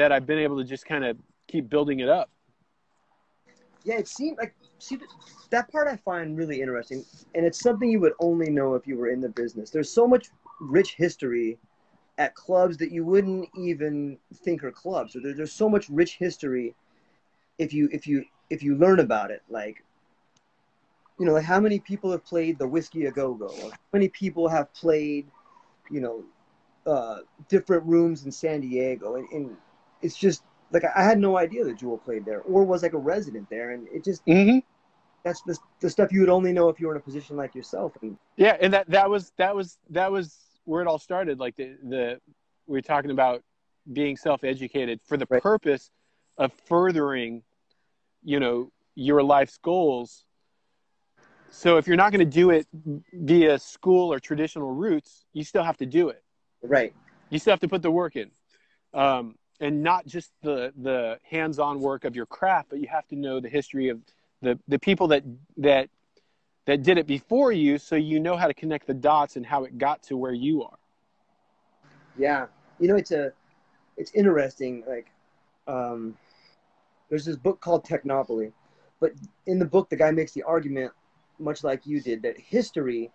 That I've been able to just kind of keep building it up. Yeah, it seemed like see that part I find really interesting, and it's something you would only know if you were in the business. There's so much rich history at clubs that you wouldn't even think are clubs. Or there, there's so much rich history if you if you if you learn about it. Like, you know, like how many people have played the Whisky a Go Go? How many people have played, you know, uh, different rooms in San Diego? And, and it's just like I had no idea that Jewel played there or was like a resident there, and it just Mm-hmm. that's the, the stuff you would only know if you were in a position like yourself. And Yeah, and that that was that was that was where it all started. Like the the we are talking about being self educated for the Right. purpose of furthering, you know, your life's goals. So if you're not going to do it via school or traditional routes, you still have to do it. right, you still have to put the work in um, and not just the the hands-on work of your craft but you have to know the history of the the people that that that did it before you so you know how to connect the dots and how it got to where you are yeah, you know it's a it's interesting. Like, um, there's this book called Technopoly, but in the book the guy makes the argument, much like you did, that history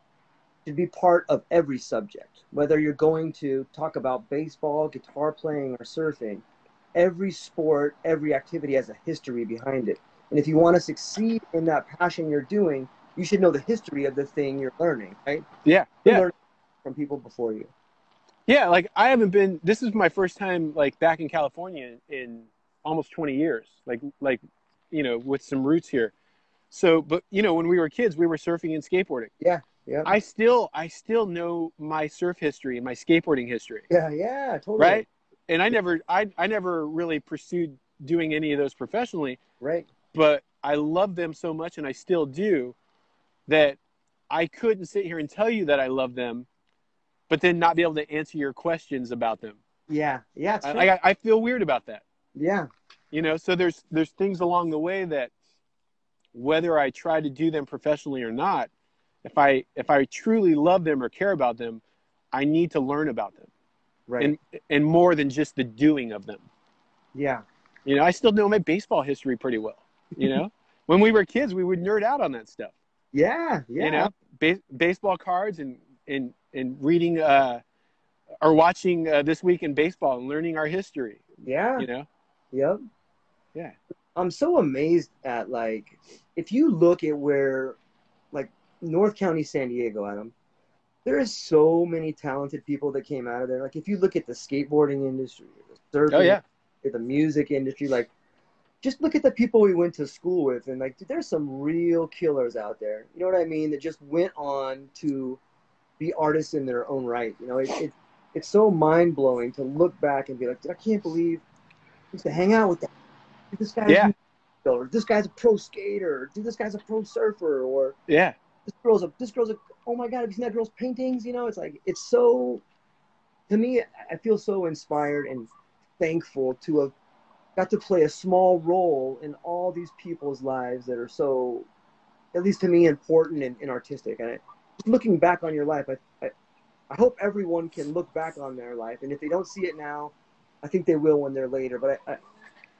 should be part of every subject. Whether you're going to talk about baseball, guitar playing, or surfing, every sport, every activity has a history behind it. And if you want to succeed in that passion you're doing, you should know the history of the thing you're learning, right? yeah You yeah learn from people before you. yeah like i haven't been this is my first time like back in california in almost 20 years like like you know with some roots here so but you know when we were kids we were surfing and skateboarding Yeah. I still i still know my surf history and my skateboarding history Yeah, yeah, totally. right and i never I, I never really pursued doing any of those professionally Right. but i love them so much and i still do that i couldn't sit here and tell you that i love them but then not be able to answer your questions about them Yeah. Yeah. I. I, I feel weird about that yeah. you know so there's there's things along the way that whether i try to do them professionally or not if i if i truly love them or care about them i need to learn about them Right. and and more than just the doing of them yeah. You know, I still know my baseball history pretty well. You know, when we were kids, we would nerd out on that stuff. Yeah. Yeah. You know, ba- baseball cards and and and reading uh, or watching uh, this week in baseball and learning our history. Yeah. You know, Yep. Yeah. I'm so amazed at like if you look at where like North County, San Diego, Adam, there is so many talented people that came out of there. Like if you look at the skateboarding industry, the surfing, oh yeah, the music industry, like just look at the people we went to school with and like dude, there's some real killers out there. You know what I mean? That just went on to be artists in their own right. You know, it, it it's so mind blowing to look back and be like, dude, I can't believe I used to hang out with that. Dude, this guy's Yeah. or this guy's a pro skater, or dude, this guy's a pro surfer, or yeah, this girl's a this girl's a oh my god, have you seen that girl's paintings? You know, it's like it's so to me, I feel so inspired and thankful to have got to play a small role in all these people's lives that are so, at least to me, important and, and artistic. And I, looking back on your life, I, I, I hope everyone can look back on their life, and if they don't see it now, I think they will when they're later. But I, I,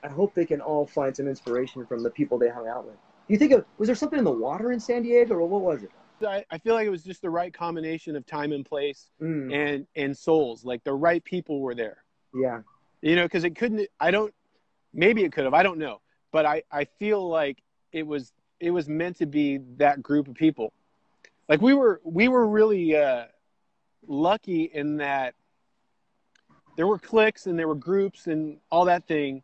I hope they can all find some inspiration from the people they hung out with. You think of, was there something in the water in San Diego, or what was it? I, I feel like it was just the right combination of time and place Mm, and and souls. Like the right people were there. yeah, You know, because it couldn't. I don't. Maybe it could have. I don't know. But I I feel like it was it was meant to be that group of people. Like we were we were really uh, lucky in that there were cliques and there were groups and all that thing.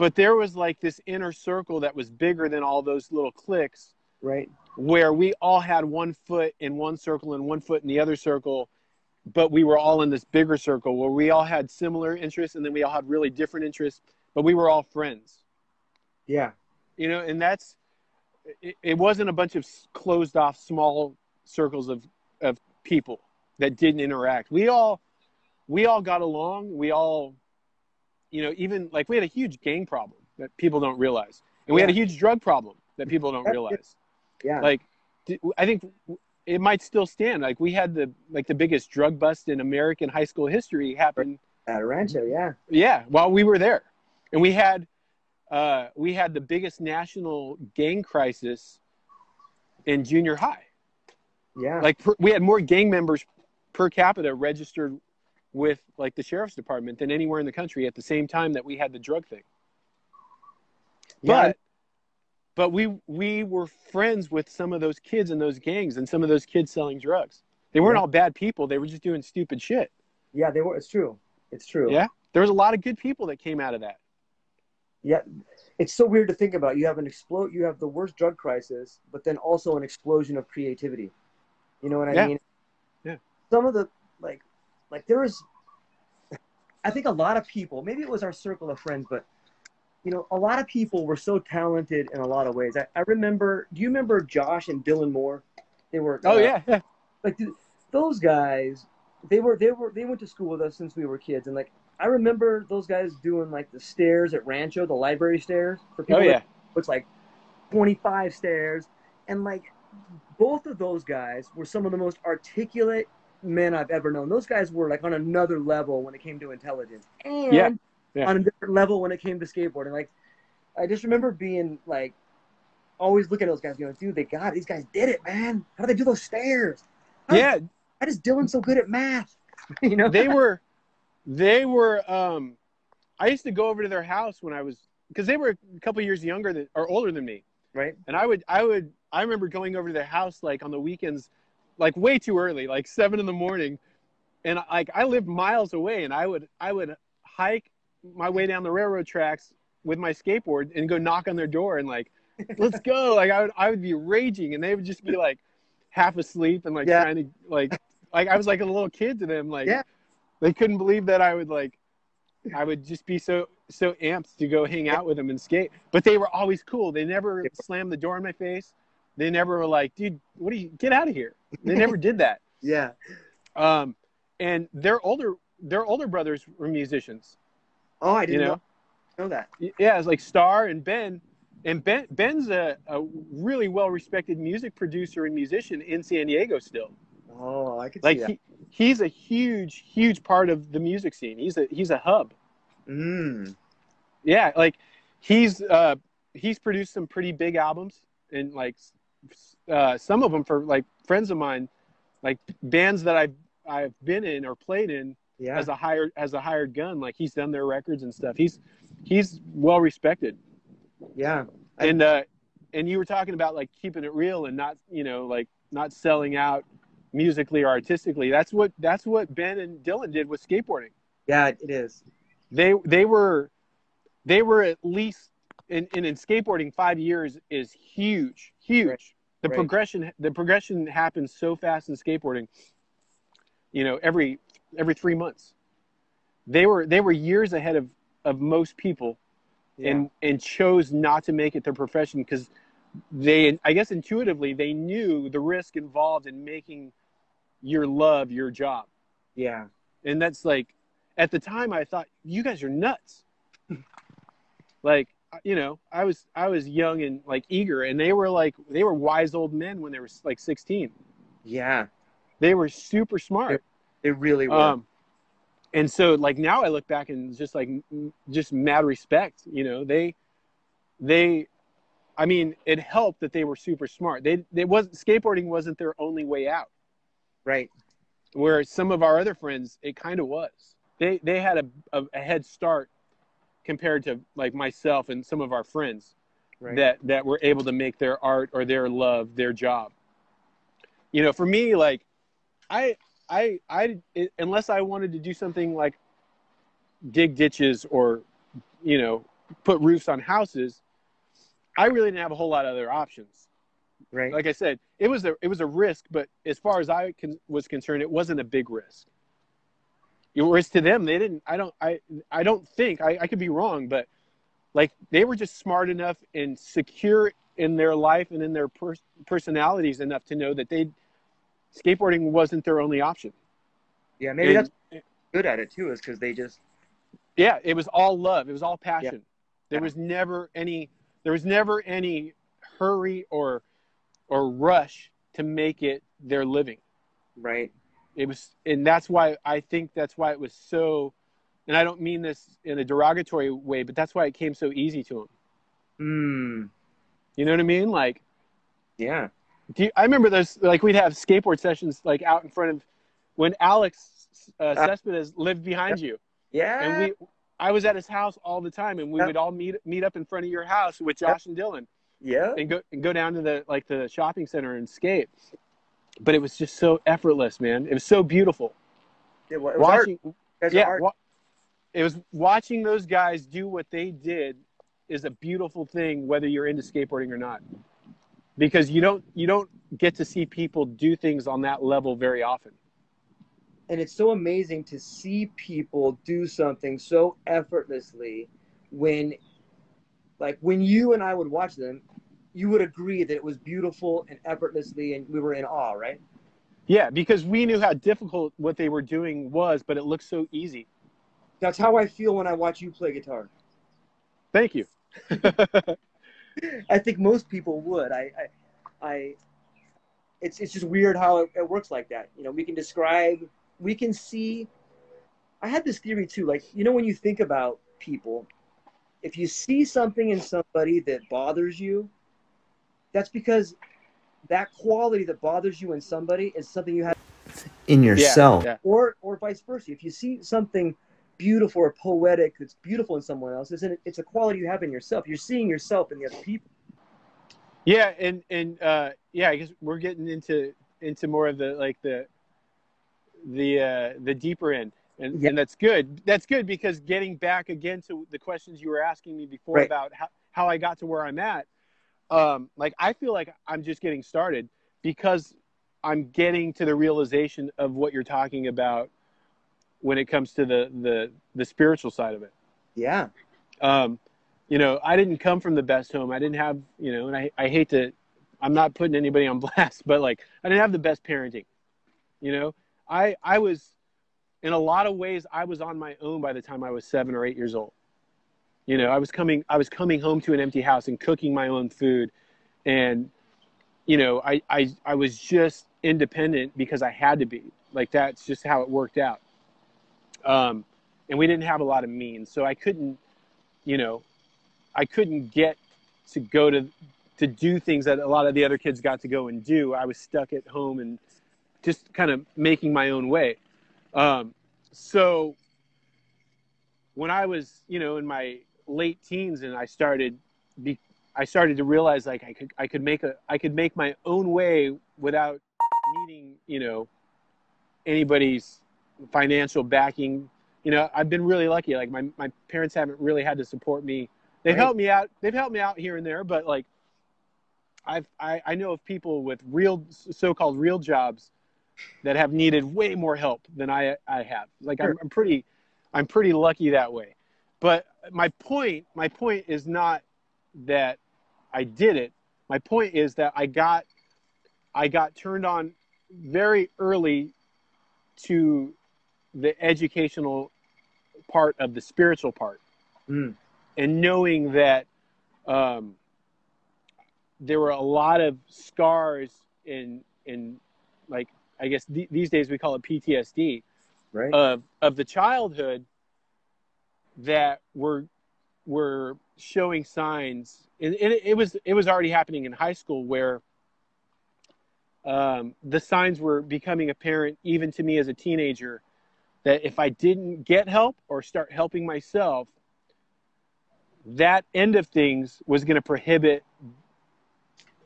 But there was like this inner circle that was bigger than all those little cliques right. where we all had one foot in one circle and one foot in the other circle, but we were all in this bigger circle where we all had similar interests and then we all had really different interests, but we were all friends. Yeah, You know, and that's it, it wasn't a bunch of closed off small circles of of people that didn't interact. We all we all got along. We all you know, even like we had a huge gang problem that people don't realize. And we had a huge drug problem that people don't realize. Yeah, like I think it might still stand. Like we had the like the biggest drug bust in american high school history happen at Rancho. Yeah, yeah while we were there. And we had uh we had the biggest national gang crisis in junior high. Yeah, like per, we had more gang members per capita registered with like the sheriff's department than anywhere in the country at the same time that we had the drug thing yeah. but but we we were friends with some of those kids in those gangs and some of those kids selling drugs they weren't Yeah. all bad people they were just doing stupid shit yeah, they were. It's true. It's true. yeah there was a lot of good people that came out of that Yeah, it's so weird to think about. You have an explode. You have the worst drug crisis, but then also an explosion of creativity. You know what I Yeah. mean? Yeah. Some of the like, like there was. I think a lot of people. Maybe it was our circle of friends, but you know, a lot of people were so talented in a lot of ways. I, I remember. Do you remember Josh and Dylan Moore? They were. oh uh, yeah yeah like dude, those guys they were they were they went to school with us since we were kids and like i remember those guys doing like the stairs at rancho the library stairs for people oh yeah it's like 25 stairs and like both of those guys were some of the most articulate men i've ever known. Those guys were like on another level when it came to intelligence. And Yeah, yeah. on a different level when it came to skateboarding. Like i just remember being like always looking at those guys going dude they got it. These guys did it man. How do they do those stairs? How yeah. How does Dylan so good at math? you know, they were they were um i used to go over to their house when i was because they were a couple years younger than or older than me. Right? and I would I would I remember going over to their house like on the weekends, like way too early, like seven in the morning, and like I lived miles away, and I would I would hike my way down the railroad tracks with my skateboard and go knock on their door and like let's go like I would I would be raging and they would just be like half asleep and like Yeah. trying to like like I was like a little kid to them like Yeah. they couldn't believe that I would like I would just be so so amped to go hang out with them and skate. But they were always cool. They never slammed the door in my face. They never were like, dude, what do you get out of here? They never did that. Yeah, Um, and their older their older brothers were musicians. Oh, I didn't know, know, know that. yeah, it's like Star and Ben. And Ben Ben's a, a really well respected music producer and musician in San Diego still. Oh, I could Like see that. he, he's a huge huge part of the music scene. He's a he's a hub. Mm. yeah like he's uh he's produced some pretty big albums and like uh some of them for like friends of mine like bands that i've i've been in or played in Yeah. as a hired as a hired gun like he's done their records and stuff he's he's well respected yeah. I- and uh and you were talking about like keeping it real and not you know like not selling out musically or artistically that's what that's what ben and dylan did with skateboarding Yeah, it is. they they were they were at least in, in, in skateboarding five years is huge huge Right. the Right. progression the progression happens so fast in skateboarding you know every every three months they were they were years ahead of of most people Yeah. and and chose not to make it their profession because they I guess intuitively they knew the risk involved in making your love your job. Yeah. And that's like at the time I thought you guys are nuts. like you know, I was I was young and like eager and they were like they were wise old men when they were like 16. Yeah. They were super smart. They really were. Um, and so like now I look back and just like m- just mad respect, you know, they they I mean, it helped that they were super smart. They they wasn't skateboarding wasn't their only way out. right. Where some of our other friends, it kind of was. They they had a, a, a head start compared to like myself and some of our friends Right. that that were able to make their art or their love their job. You know, for me, like I I I it, unless I wanted to do something like dig ditches or you know put roofs on houses, I really didn't have a whole lot of other options. right. Like I said, it was a it was a risk, but as far as I can, was concerned, it wasn't a big risk. Whereas to them, they didn't. I don't. I I don't think I, I could be wrong, but like they were just smart enough and secure in their life and in their pers- personalities enough to know that they skateboarding wasn't their only option. yeah. Maybe And- that's good at it too, is because they just yeah it was all love it was all passion there was never any there was never any hurry or or rush to make it their living right. It was and that's why i think that's why it was so and i don't mean this in a derogatory way but that's why it came so easy to him. Hmm. you know what i mean like Yeah. do you, i remember those like we'd have skateboard sessions like out in front of when alex uh, Uh, cespedes lived behind you Yeah. and we i was at his house all the time and we Yep. would all meet meet up in front of your house with josh and dylan yeah. and go and go down to the like the shopping center and skate. But it was just so effortless, man. It was so beautiful. It wa- it was art. Watching, Guys yeah, art. wa- it was watching those guys do what they did is a beautiful thing, whether you're into skateboarding or not, because you don't you don't get to see people do things on that level very often. and it's so amazing to see people do something so effortlessly when like when you and I would watch them you would agree that it was beautiful and effortlessly and we were in awe right Yeah, because we knew how difficult what they were doing was, but it looked so easy. that's how I feel when I watch you play guitar Thank you. I think most people would I I, I it's it's just weird how it, it works like that you know we can describe we can see I had this theory too like you know when you think about people if you see something in somebody that bothers you, that's because that quality that bothers you in somebody is something you have, In Yeah, yourself. yeah. or or vice versa. If you see something beautiful or poetic that's beautiful in someone else, it's, an, it's a quality you have in yourself. You're seeing yourself in the other people. Yeah, and and uh, yeah, I guess we're getting into into more of the like the the uh, the deeper end, and Yeah. and that's good. That's good because getting back again to the questions you were asking me before Right. about how how I got to where I'm at. Um, like I feel like I'm just getting started because I'm getting to the realization of what you're talking about when it comes to the the the spiritual side of it Yeah, um, you know, I didn't come from the best home. I didn't have, you know, and I, I hate to, I'm not putting anybody on blast, but like, I didn't have the best parenting. You know, I, I was, in a lot of ways, I was on my own by the time I was seven or eight years old. You know, I was coming, I was coming home to an empty house and cooking my own food. And, you know, I, I, I was just independent because I had to be. Like, that's just how it worked out. Um, and we didn't have a lot of means. So I couldn't, you know, I couldn't get to go to to do things that a lot of the other kids got to go and do. I was stuck at home and just kind of making my own way. Um, so when I was, you know, in my late teens and I started be I started to realize like I could I could make a I could make my own way without needing, you know, anybody's financial backing. You know, I've been really lucky. Like my, my parents haven't really had to support me. They've Right. helped me out. They've helped me out here and there, but like I've I, I know of people with real so-called real jobs that have needed way more help than I I have. Like I'm, I'm pretty I'm pretty lucky that way. But my point my point is not that I did it. my point is that I got I got turned on very early to the educational part of the spiritual part, Mm. and knowing that um, there were a lot of scars in in like I guess th- these days we call it PTSD Right. of of the childhood that were were showing signs and, and it, it was it was already happening in high school where um, the signs were becoming apparent even to me as a teenager that if I didn't get help or start helping myself, that end of things was going to prohibit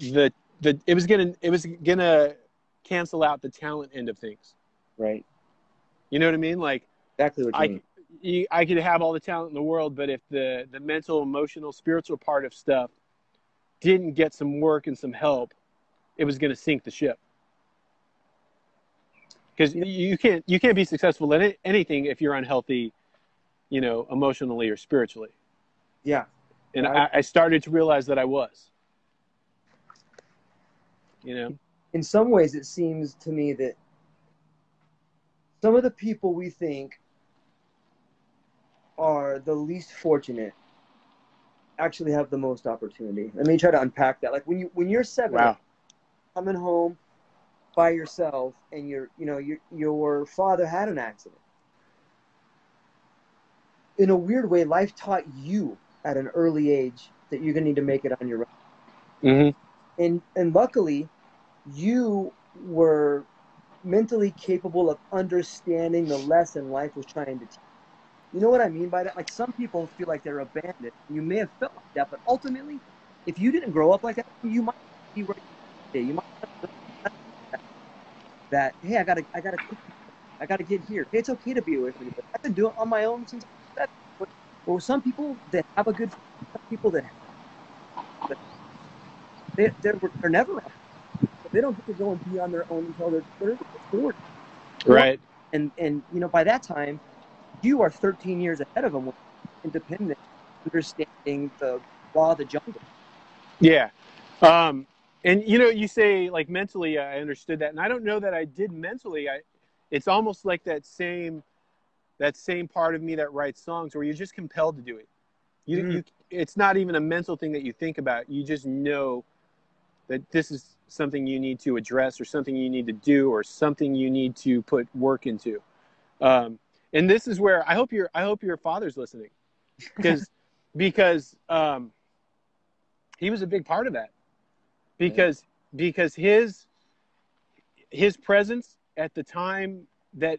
the the it was going to it was going to cancel out the talent end of things. right. You know what I mean? Like Exactly what you I, mean. You- I could have all the talent in the world, but if the the mental, emotional, spiritual part of stuff didn't get some work and some help, it was going to sink the ship. Because you can't you can't be successful in any- anything if you're unhealthy, you know, emotionally or spiritually. Yeah. And I, I started to realize that I was. You know. in some ways it seems to me that some of the people we think are the least fortunate actually have the most opportunity. Let me try to unpack that. Like when you when you're seven, Wow. coming home by yourself, and your you know your your father had an accident. In a weird way, life taught you at an early age that you're gonna need to make it on your own Mm-hmm. and and luckily you were mentally capable of understanding the lesson life was trying to teach you know what i mean by that like some people feel like they're abandoned you may have felt like that but ultimately if you didn't grow up like that you might be right. you might have that hey i gotta i gotta i gotta get here hey, it's okay to be away from you but i've been doing it on my own since that but, well some people that have a good some people that they, they're, they're never. They don't get to go and be on their own until they're 30 or 40. Right. And, and, you know, by that time, you are 13 years ahead of them with independent, understanding the law of the jungle. Yeah. Um, and you know, you say like mentally, I understood that, and I don't know that I did mentally. I, it's almost like that same, that same part of me that writes songs where you're just compelled to do it. You, Mm. you, it's not even a mental thing that you think about. You just know that this is something you need to address, or something you need to do, or something you need to put work into. Um, and this is where I hope your I hope your father's listening, because because um, he was a big part of that. Because because his his presence at the time that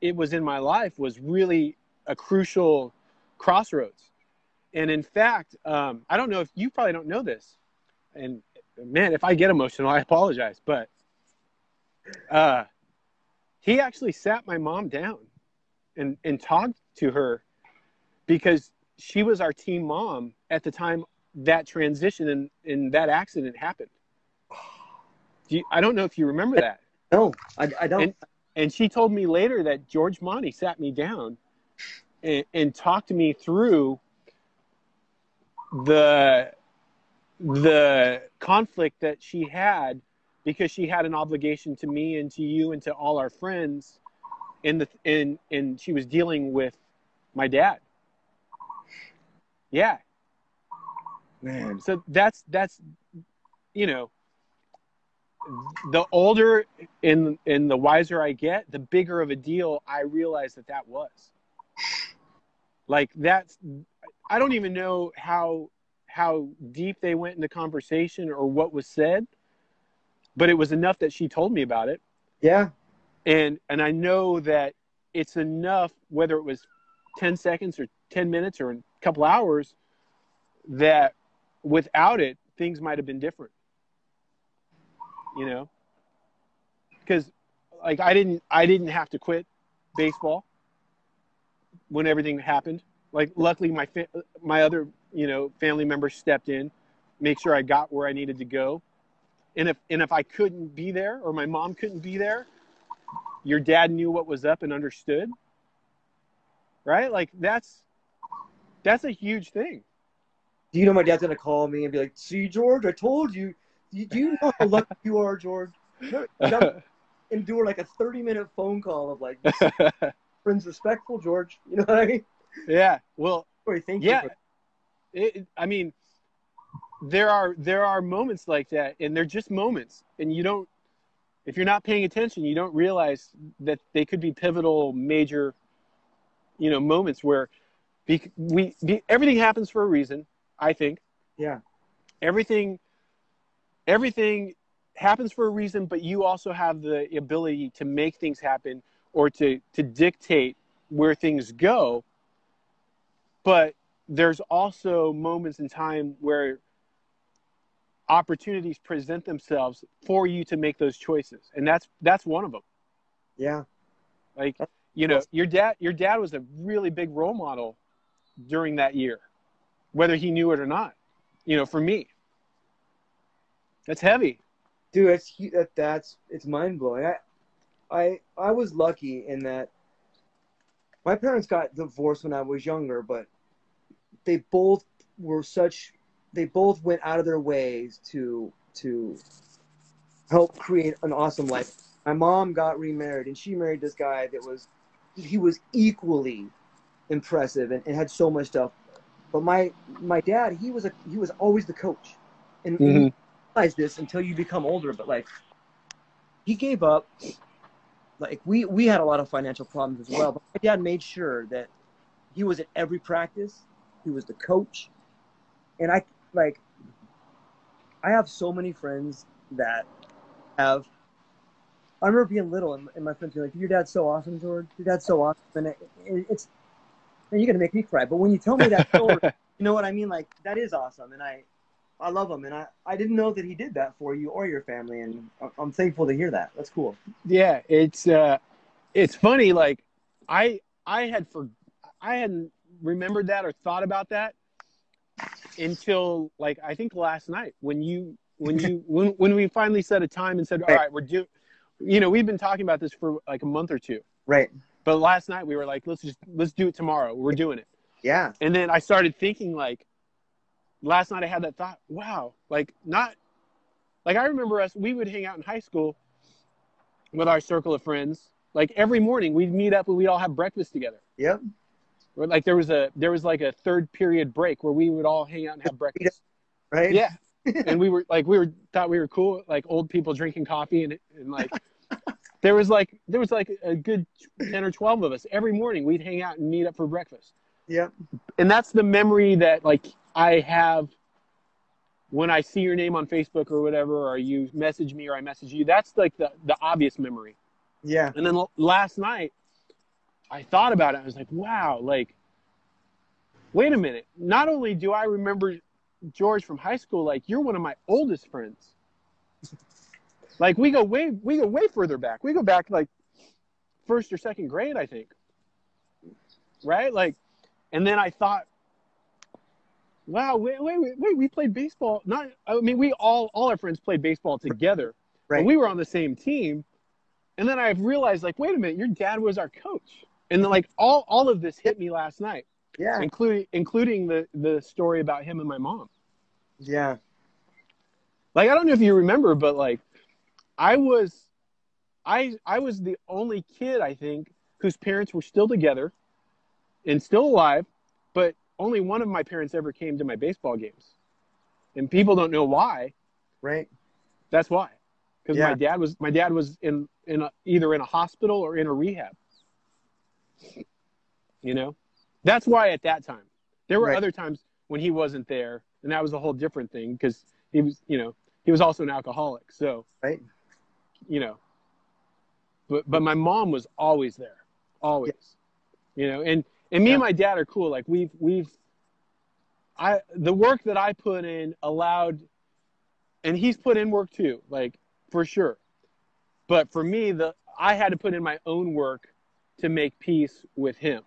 it was in my life was really a crucial crossroads. And in fact um, i don't know if you probably don't know this. And man if i get emotional i apologize. But uh, he actually sat my mom down and and talked to her because she was our team mom at the time that transition and, and that accident happened. Do you, I don't know if you remember that. No, I, I don't. And- And she told me later that George Monty sat me down and, and talked me through the the conflict that she had because she had an obligation to me and to you and to all our friends in the in and she was dealing with my dad. Yeah, Man. so that's that's you know the older and and the wiser i get the bigger of a deal i realize that that was like that's i don't even know how how deep they went in the conversation or what was said but it was enough that she told me about it Yeah. And and i know that it's enough whether it was 10 seconds or 10 minutes or a couple hours that without it things might have been different. You know? Because like i didn't i didn't have to quit baseball when everything happened. Like luckily my fa- my other you know family members stepped in make sure i got where i needed to go. And if and if i couldn't be there or my mom couldn't be there your dad knew what was up and understood right like that's that's a huge thing Do you know my dad's gonna call me and be like, "See, George, I told you. Do you, know how lucky you are, George?" Endure like a thirty-minute phone call of like, "Friends, respectful, George." You know what I mean? yeah. Well, thank Yeah. you. It, I mean, there are there are moments like that, and they're just moments, and you don't. If you're not paying attention, you don't realize that they could be pivotal, major, you know, moments where be, we be, everything happens for a reason. I think yeah, everything everything happens for a reason, but you also have the ability to make things happen or to to dictate where things go. But there's also moments in time where opportunities present themselves for you to make those choices. And that's that's one of them. Yeah, like you know your dad your dad was a really big role model during that year whether he knew it or not you know for me. That's heavy. Dude, it's that that's it's mind blowing. I, I, I was lucky in that my parents got divorced when I was younger, but they both were such they both went out of their ways to to help create an awesome life. My mom got remarried and she married this guy that was he was equally impressive and, and had so much stuff. But my my dad, he was a he was always the coach. And, you mm-hmm. realize this until you become older, but like he gave up like we we had a lot of financial problems as well, but my dad made sure that he was at every practice. He was the coach. And I like I have so many friends that have I remember being little and, and my friends were like, "Your dad's so awesome, George. Your dad's so awesome." And it, it, it's and you're gonna make me cry. But when you tell me that story, you know what I mean? Like that is awesome, and I I love him, and I I didn't know that he did that for you or your family, and I'm thankful to hear that. That's cool. yeah it's uh it's funny like i i had for i hadn't remembered that or thought about that until like i think last night when you when you when, when we finally set a time and said all Right. we're due you know we've been talking about this for like a month or two Right? but last night we were like let's just let's do it tomorrow we're doing it Yeah. and then i started thinking like last night i had that thought wow like not like i remember us we would hang out in high school with our circle of friends like every morning we'd meet up and we'd all have breakfast together Yep. Like there was a there was like a third period break where we would all hang out and have breakfast Right. yeah and we were like we were thought we were cool like old people drinking coffee and, and like there was like there was like a good 10 or 12 of us every morning we'd hang out and meet up for breakfast yeah and that's the memory that like I have when I see your name on Facebook or whatever, or you message me or I message you. That's like the the obvious memory. Yeah. And then l- last night, I thought about it. I was like, wow, like, wait a minute. Not only do I remember George from high school, like you're one of my oldest friends. Like we go way we go way further back. We go back like first or second grade, I think. Right? Like, and then I thought, wow, wait, wait, wait, wait, we played baseball. Not, I mean, we all all our friends played baseball together. Right. And we were on the same team. And then I realized, like, wait a minute, your dad was our coach. And then, like, all all of this hit me last night, Yeah. including including the the story about him and my mom. Yeah. Like, I don't know if you remember, but like, I was, I I was the only kid I think whose parents were still together, and still alive, but only one of my parents ever came to my baseball games, and people don't know why. Right. That's why, because Yeah. my dad was my dad was in in a, either in a hospital or in a rehab. You know, that's why at that time there were Right. other times when he wasn't there, and that was a whole different thing because he was you know he was also an alcoholic. So Right. you know, but but my mom was always there, always. You know, and and me and my dad are cool. Like we've we've I the work that I put in allowed and he's put in work too, like for sure. But for me, the I had to put in my own work to make peace with him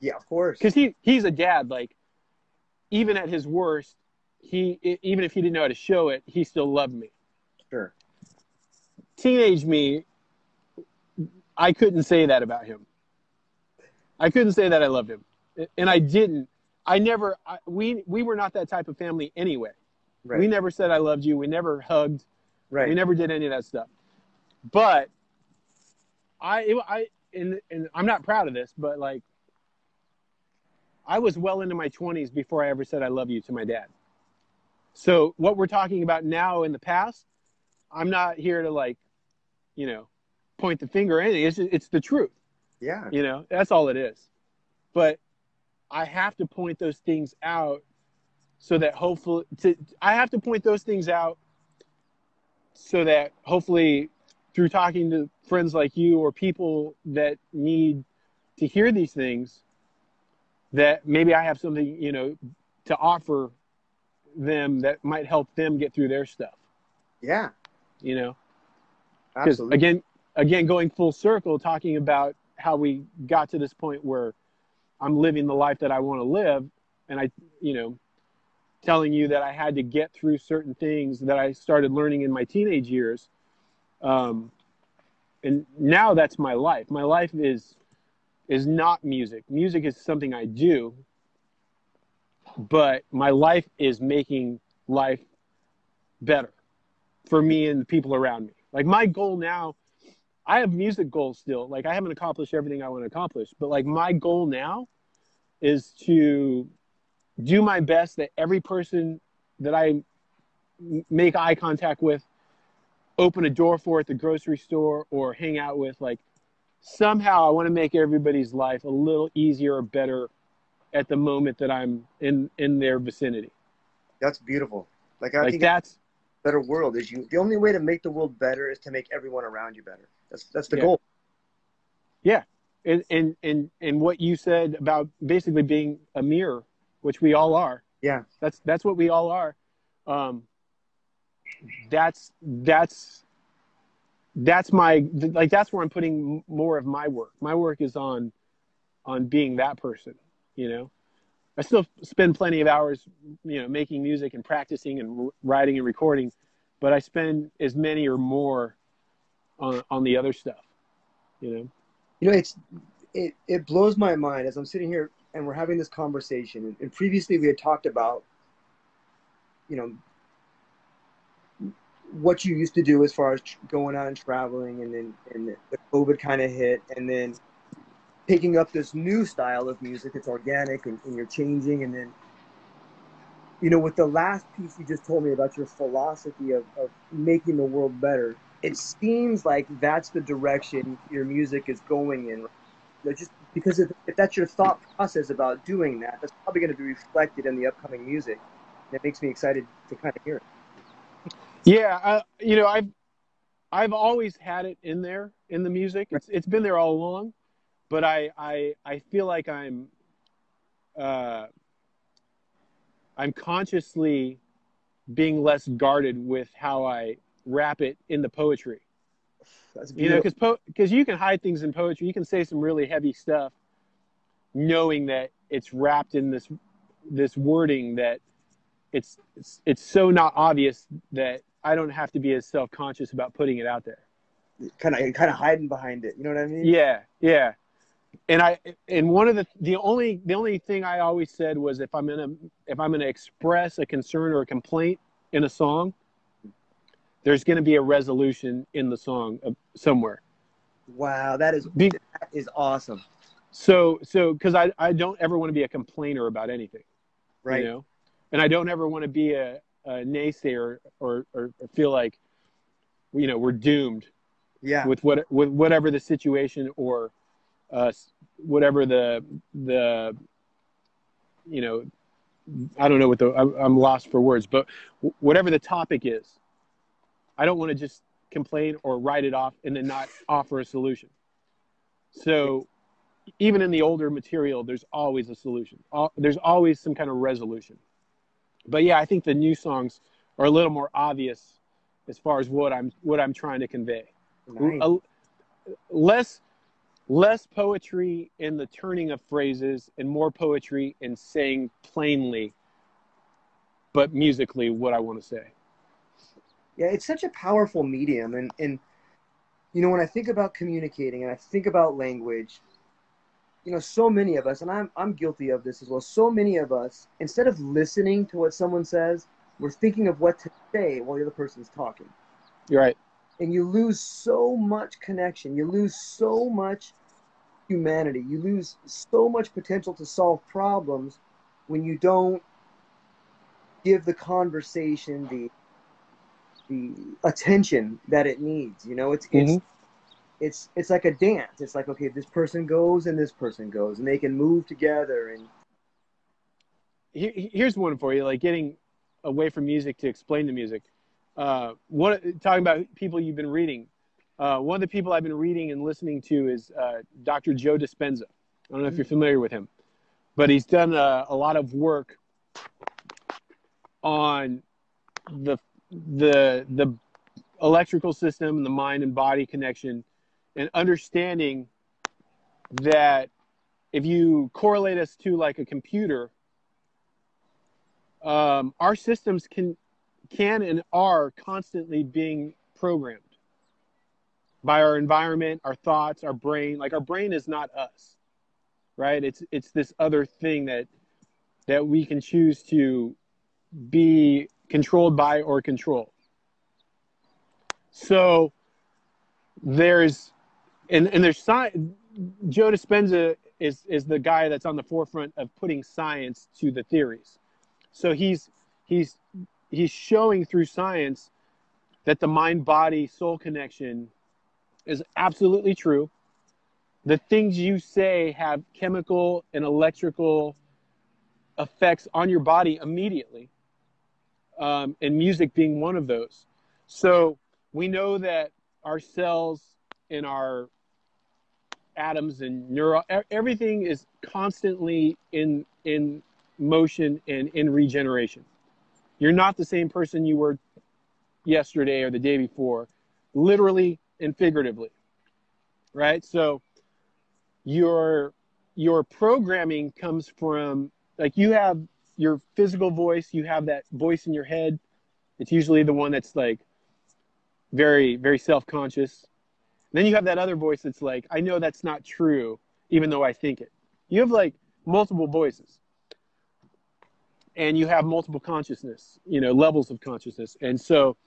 Yeah. Of course. because he he's a dad. Like even at his worst, he even if he didn't know how to show it, he still loved me. Sure. Teenage me, I couldn't say that about him. I couldn't say that I loved him, and I didn't I never I, we we were not that type of family anyway. Right. We never said I loved you. We never hugged. right. We never did any of that stuff. But I I and and I'm not proud of this, but like I was well into my 20s before I ever said I love you to my dad. So what we're talking about now in the past, I'm not here to like, you know, point the finger or anything. It's it's the truth. yeah. You know, that's all it is. But I have to point those things out so that hopefully to, I have to point those things out so that hopefully through talking to friends like you or people that need to hear these things that maybe I have something, you know, to offer them that might help them get through their stuff, Yeah. you know? Absolutely. again again going full circle talking about how we got to this point where i'm living the life that i want to live and i you know telling you that i had to get through certain things that i started learning in my teenage years um, and now that's my life my life is is not music music is something i do but my life is making life better for me and the people around me. Like my goal now, I have music goals still. Like I haven't accomplished everything I want to accomplish, but like my goal now is to do my best that every person that I make eye contact with, open a door for at the grocery store or hang out with, like somehow I want to make everybody's life a little easier or better at the moment that I'm in in their vicinity. That's beautiful. Like I Like think that's a better world is you. The only way to make the world better is to make everyone around you better. That's that's the Yeah. goal. and and and and what you said about basically being a mirror, which we all are. Yeah. That's that's what we all are. Um, that's that's that's my like that's where I'm putting more of my work. My work is on on being that person. You know, I still spend plenty of hours, you know, making music and practicing and writing and recording, but I spend as many or more on on the other stuff. You know. You know, it's it it blows my mind as I'm sitting here and we're having this conversation. And, previously we had talked about, you know, what you used to do as far as going out and traveling, and then and the COVID kind of hit, and then picking up this new style of music. It's organic and, and you're changing, and then. You know, with the last piece you just told me about your philosophy of, of making the world better, it seems like that's the direction your music is going in. You know, just because if, if that's your thought process about doing that, that's probably going to be reflected in the upcoming music. And it makes me excited to kind of hear it. Yeah, uh, you know, I've I've always had it in there in the music. It's it's been there all along, but I I I feel like I'm uh I'm consciously being less guarded with how I wrap it in the poetry. That's You know, beautiful. because po- because you can hide things in poetry. You can say some really heavy stuff, knowing that it's wrapped in this this wording that it's it's, it's so not obvious that I don't have to be as self conscious about putting it out there. kind of kind of hiding behind it. You know what I mean? Yeah, yeah. And I and one of the the only the only thing I always said was if I'm gonna if I'm gonna express a concern or a complaint in a song, there's gonna be a resolution in the song uh, somewhere. Wow, that is Be- that is awesome. So so because I I don't ever want to be a complainer about anything, Right. You know, and I don't ever want to be a, a naysayer or, or or feel like you know we're doomed Yeah. with what with whatever the situation or uh, whatever the the you know I don't know what the I'm, I'm lost for words, but whatever the topic is, I don't want to just complain or write it off and then not offer a solution. So even in the older material, there's always a solution. There's always some kind of resolution. But yeah, I think the new songs are a little more obvious as far as what I'm what I'm trying to convey. Nice. a, less less poetry in the turning of phrases and more poetry in saying plainly but musically what i want to say. Yeah, it's such a powerful medium, and and you know when I think about communicating and I think about language, you know, so many of us, and I'm I'm guilty of this as well. So many of us, instead of listening to what someone says, we're thinking of what to say while the other person's talking. You're right. And you lose so much connection. You lose so much humanity. You lose so much potential to solve problems when you don't give the conversation the the attention that it needs. You know, it's it's Mhm. It's it's like a dance. It's like okay, this person goes and this person goes, and they can move together. And Here, here's one for you, like getting away from music to explain the music. Uh, one talking about people you've been reading. Uh, one of the people I've been reading and listening to is uh, Dr. Joe Dispenza. I don't know if you're familiar with him, but he's done a, a lot of work on the the the electrical system, and the mind and body connection, and understanding that if you correlate us to like a computer, um, our systems can can and are constantly being programmed by our environment, our thoughts, our brain. Like our brain is not us, right? It's it's this other thing that that we can choose to be controlled by or control. So there's and and there's sci- Joe Dispenza is is the guy that's on the forefront of putting science to the theories. So he's he's he's showing through science that the mind body soul connection is absolutely true. The things you say have chemical and electrical effects on your body immediately, um, and music being one of those. So we know that our cells and our atoms and neuro e- everything is constantly in in motion and in regeneration. You're not the same person you were yesterday or the day before, literally and figuratively. Right? So your your programming comes from like you have your physical voice, you have that voice in your head. It's usually the one that's like very very self-conscious. Then you have that other voice that's like, I know that's not true, even though I think it. You have like multiple voices. And you have multiple consciousness, you know, levels of consciousness. And so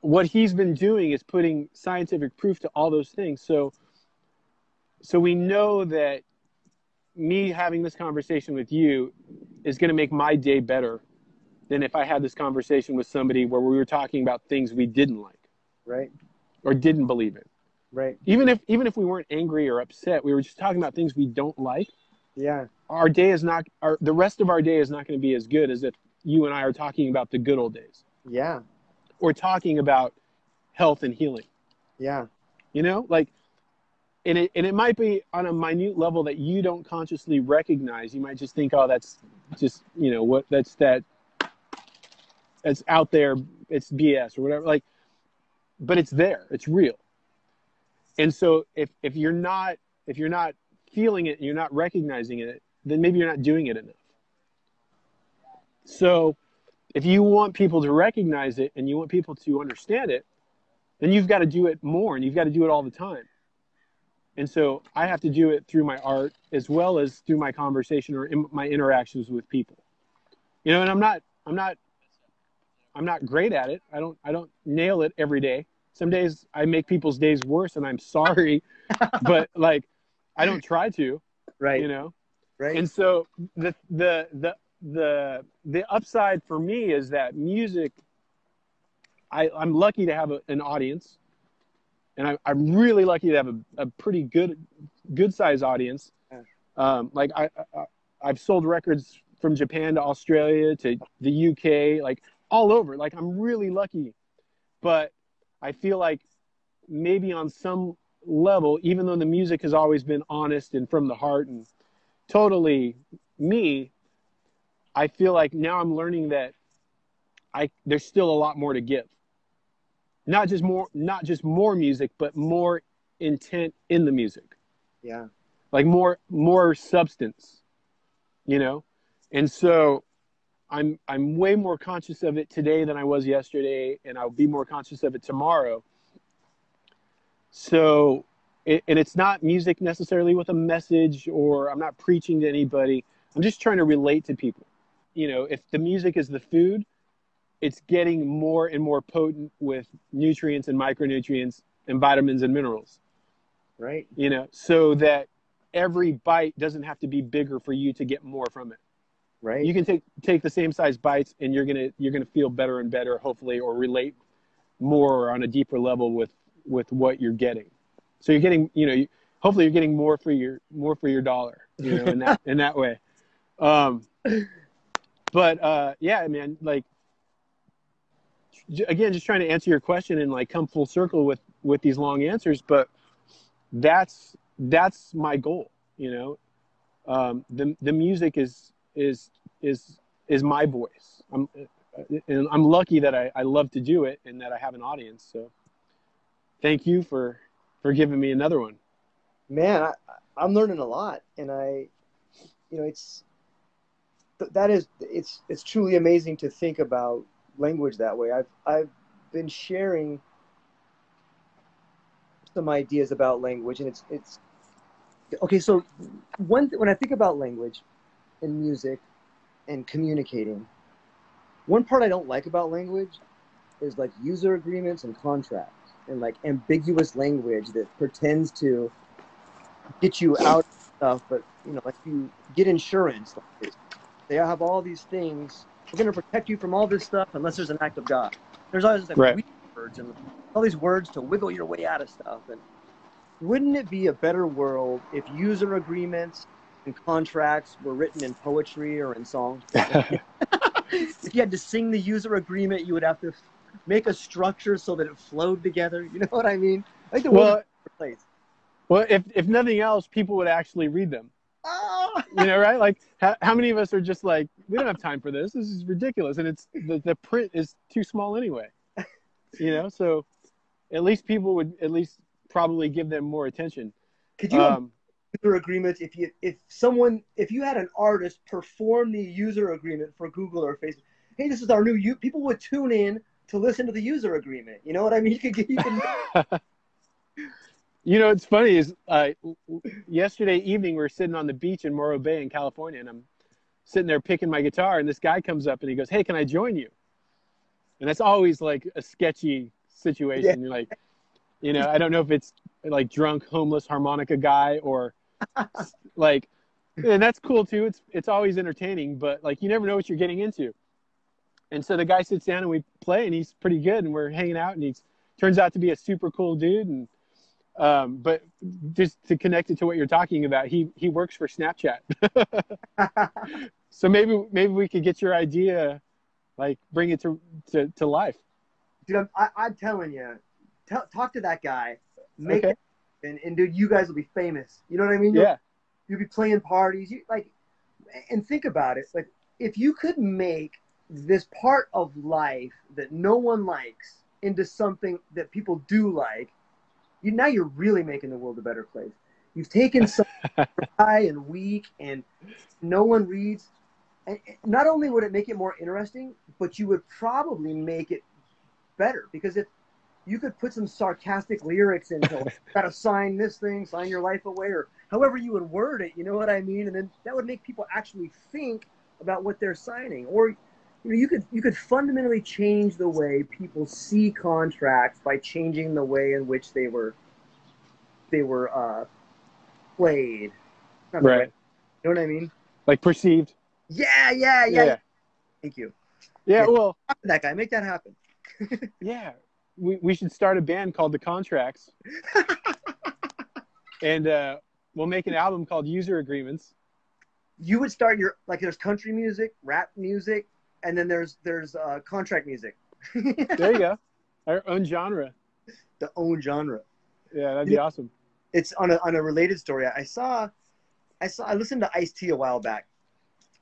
what he's been doing is putting scientific proof to all those things. So so we know that me having this conversation with you is going to make my day better than if I had this conversation with somebody where we were talking about things we didn't like right, or didn't believe in right, even if even if we weren't angry or upset we were just talking about things we don't like. Yeah, our day is not our the rest of our day is not going to be as good as if you and i are talking about the good old days. Yeah, or talking about health and healing. Yeah, you know like and it, and it might be on a minute level that you don't consciously recognize. You might just think oh that's just you know what that's that it's out there it's bs or whatever like but it's there it's real and so if if you're not if you're not feeling it and you're not recognizing it then maybe you're not doing it enough. So if you want people to recognize it and you want people to understand it then you've got to do it more and you've got to do it all the time. And so i have to do it through my art as well as through my conversation or in my interactions with people. You know and i'm not i'm not i'm not great at it. I don't i don't nail it every day some days i make people's days worse and i'm sorry but like i don't try to right, you know right, and so the the the the the upside for me is that music I, I'm lucky to have a, an audience and I, I'm really lucky to have a, a pretty good good size audience. Yeah. Um, like I, I I've sold records from Japan to Australia to the UK, like all over. Like I'm really lucky, but I feel like maybe on some level, even though the music has always been honest and from the heart and totally me, I feel like now I'm learning that I there's still a lot more to give. Not just more not just more music, but more intent in the music. yeah, Like more more substance. You know? And so I'm I'm way more conscious of it today than I was yesterday and I'll be more conscious of it tomorrow. So it, and it's not music necessarily with a message or I'm not preaching to anybody. I'm just trying to relate to people. You know, if the music is the food, it's getting more and more potent with nutrients and micronutrients and vitamins and minerals. Right. You know, so that every bite doesn't have to be bigger for you to get more from it. Right. You can take take the same size bites and you're gonna you're gonna feel better and better, hopefully, or relate more on a deeper level with with what you're getting. So you're getting, you know, you, hopefully you're getting more for your more for your dollar, you know, in that in that way. Um, but uh, yeah, man, like j- again, just trying to answer your question and like come full circle with with these long answers, but that's that's my goal, you know. Um, the the music is is is is my voice. I'm and I'm lucky that I, I love to do it and that I have an audience. So thank you for for giving me another one. Man, I, I'm learning a lot, and I, you know, it's that is it's it's truly amazing to think about language that way. I've I've been sharing some ideas about language, and it's it's okay. So one when I think about language and music and communicating, one part I don't like about language is like user agreements and contracts and like ambiguous language that pretends to get you out of stuff, but you know, like you get insurance. Like they have all these things. We're going to protect you from all this stuff unless there's an act of God. There's always like Right. words and all these words to wiggle your way out of stuff. And wouldn't it be a better world if user agreements and contracts were written in poetry or in songs? if you had to sing the user agreement, you would have to make a structure so that it flowed together. You know what I mean? Think the well, is a better place. well, if if nothing else, people would actually read them. Ah! You know, right? Like, how, how many of us are just like, we don't have time for this. This is ridiculous, and it's the the print is too small anyway. You know, so at least people would at least probably give them more attention. Could you Um, user agreement if you if someone if you had an artist perform the user agreement for Google or Facebook? Hey, this is our new you. People would tune in to listen to the user agreement. You know what I mean? You could get you can You know, it's funny is uh, yesterday evening we're sitting on the beach in Morro Bay in California, and I'm sitting there picking my guitar, and this guy comes up and he goes, "Hey, can I join you?" And that's always like a sketchy situation. Yeah. You're like, you know, I don't know if it's like drunk, homeless harmonica guy or like, and that's cool too. It's it's always entertaining, but like you never know what you're getting into. And so the guy sits down and we play, and he's pretty good, and we're hanging out, and he turns out to be a super cool dude, and um, but just to connect it to what you're talking about, he he works for Snapchat. so maybe maybe we could get your idea, like bring it to to, to life. dude. I'm, I, I'm telling you, tell, talk to that guy, make Okay. And, and dude, you guys will be famous. You know what I mean? You'll- Yeah. you'll be playing parties. You like, and think about it. Like, if you could make this part of life that no one likes into something that people do like, you now you're really making the world a better place. You've taken something dry and weak and no one reads. And not only would it make it more interesting, but you would probably make it better because if you could put some sarcastic lyrics into like, gotta sign this thing, sign your life away, or however you would word it, you know what I mean? And then that would make people actually think about what they're signing. Or you know, you could you could fundamentally change the way people see contracts by changing the way in which they were they were uh, played. Not Right. You know what I mean? Like perceived. Yeah, yeah, yeah. Yeah. Thank you. Yeah. Yeah. Well. That guy, make that happen. Yeah. We we should start a band called the Contracts, and uh, we'll make an album called User Agreements. you would start your like there's country music, rap music, and then there's there's uh, contract music. There you go. Our own genre. the own genre. Yeah, that'd be awesome. It's on a on a related story. I saw, I saw I listened to Ice T a while back,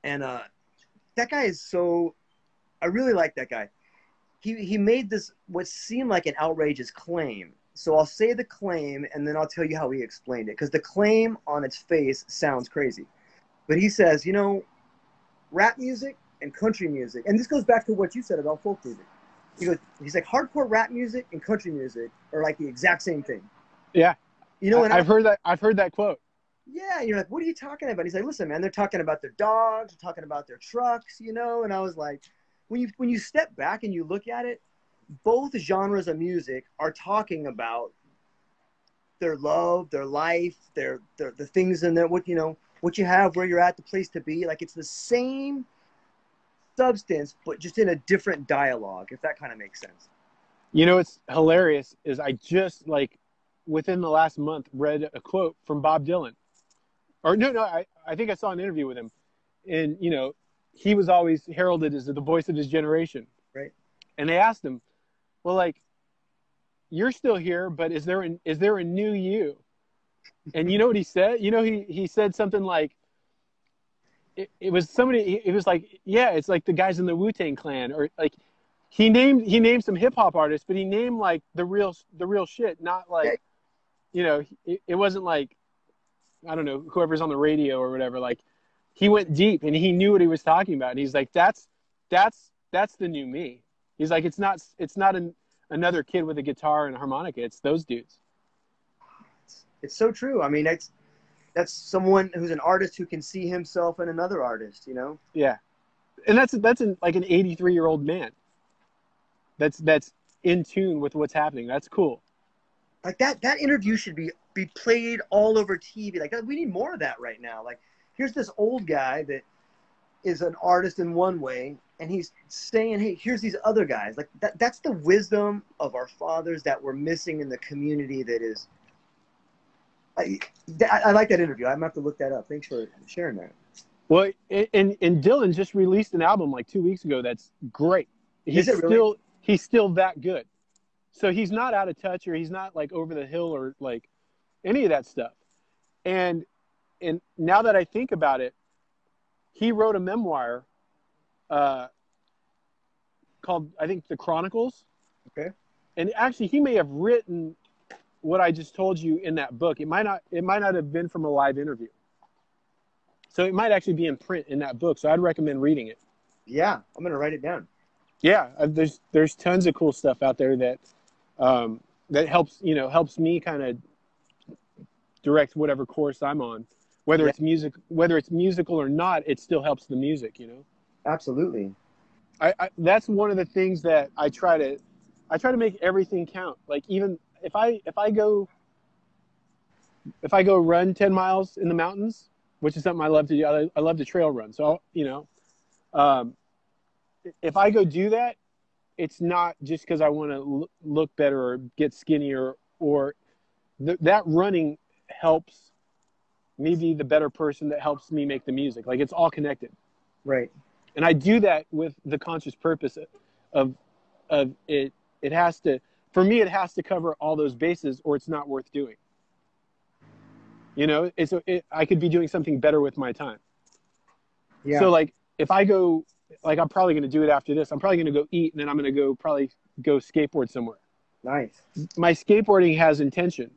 and uh, that guy is so. I really like that guy. He he made this what seemed like an outrageous claim. So I'll say the claim and then I'll tell you how he explained it because the claim on its face sounds crazy. But he says, you know, rap music and country music, and this goes back to what you said about folk music. He goes, he's like hardcore rap music and country music are like the exact same thing. Yeah. You know, and I've I, heard that. I've heard that quote. yeah, and you're like, what are you talking about? He's like, listen, man, they're talking about their dogs, they're talking about their trucks, you know. And I was like, when you when you step back and you look at it, both genres of music are talking about their love, their life, their, their the things in there, what you know, what you have, where you're at, the place to be. Like it's the same substance, but just in a different dialogue, if that kind of makes sense. You know, what's hilarious is I just like within the last month read a quote from Bob Dylan, or no, no, I I think I saw an interview with him, and you know, he was always heralded as the voice of his generation. Right. And they asked him, well, like, you're still here, but is there an, is there a new you? And you know what he said? You know, he he said something like. It, it was somebody. It was like, yeah, it's like the guys in the Wu Tang Clan, or like, he named he named some hip hop artists, but he named like the real the real shit, not like, Okay. you know, it, it wasn't like, I don't know, whoever's on the radio or whatever. Like, he went deep and he knew what he was talking about, and he's like, that's that's that's the new me. He's like, it's not it's not an, another kid with a guitar and a harmonica. It's those dudes. It's so true. I mean, that's that's someone who's an artist who can see himself in another artist. You know. Yeah, and that's that's an, like an 83 year old man. That's that's in tune with what's happening. That's cool. like that that interview should be be played all over TV. Like we need more of that right now. Like here's this old guy that is an artist in one way, and he's saying, "Hey, here's these other guys." Like that that's the wisdom of our fathers that we're missing in the community. That is. I, I like that interview. I'm gonna have to look that up. Thanks for sharing that. Well, and and Dylan just released an album like two weeks ago. That's great. He's really? still he's still that good. So he's not out of touch or he's not like over the hill or like any of that stuff. And and now that I think about it, he wrote a memoir uh, called I think The Chronicles. Okay. And actually, he may have written what I just told you in that book. It might not it might not have been from a live interview. So it might actually be in print in that book. So I'd recommend reading it. Yeah, I'm gonna write it down. Yeah, uh, there's there's tons of cool stuff out there that um, that helps you know helps me kind of direct whatever course I'm on, whether Yeah. it's music whether it's musical or not. It still helps the music, you know. Absolutely. I, I that's one of the things that I try to I try to make everything count. Like even if I if I go if I go run ten miles in the mountains, which is something I love to do. I, I love to trail run. So I'll, you know, um, if I go do that, it's not just because I want to l- look better or get skinnier or th- that running helps me be the better person that helps me make the music. Like it's all connected Right. and I do that with the conscious purpose of of it. It has to, for me, it has to cover all those bases, or it's not worth doing. You know, it's it, I could be doing something better with my time. Yeah. So like, if I go, like, I'm probably going to do it after this. I'm probably going to go eat, and then I'm going to go probably go skateboard somewhere. nice. My skateboarding has intention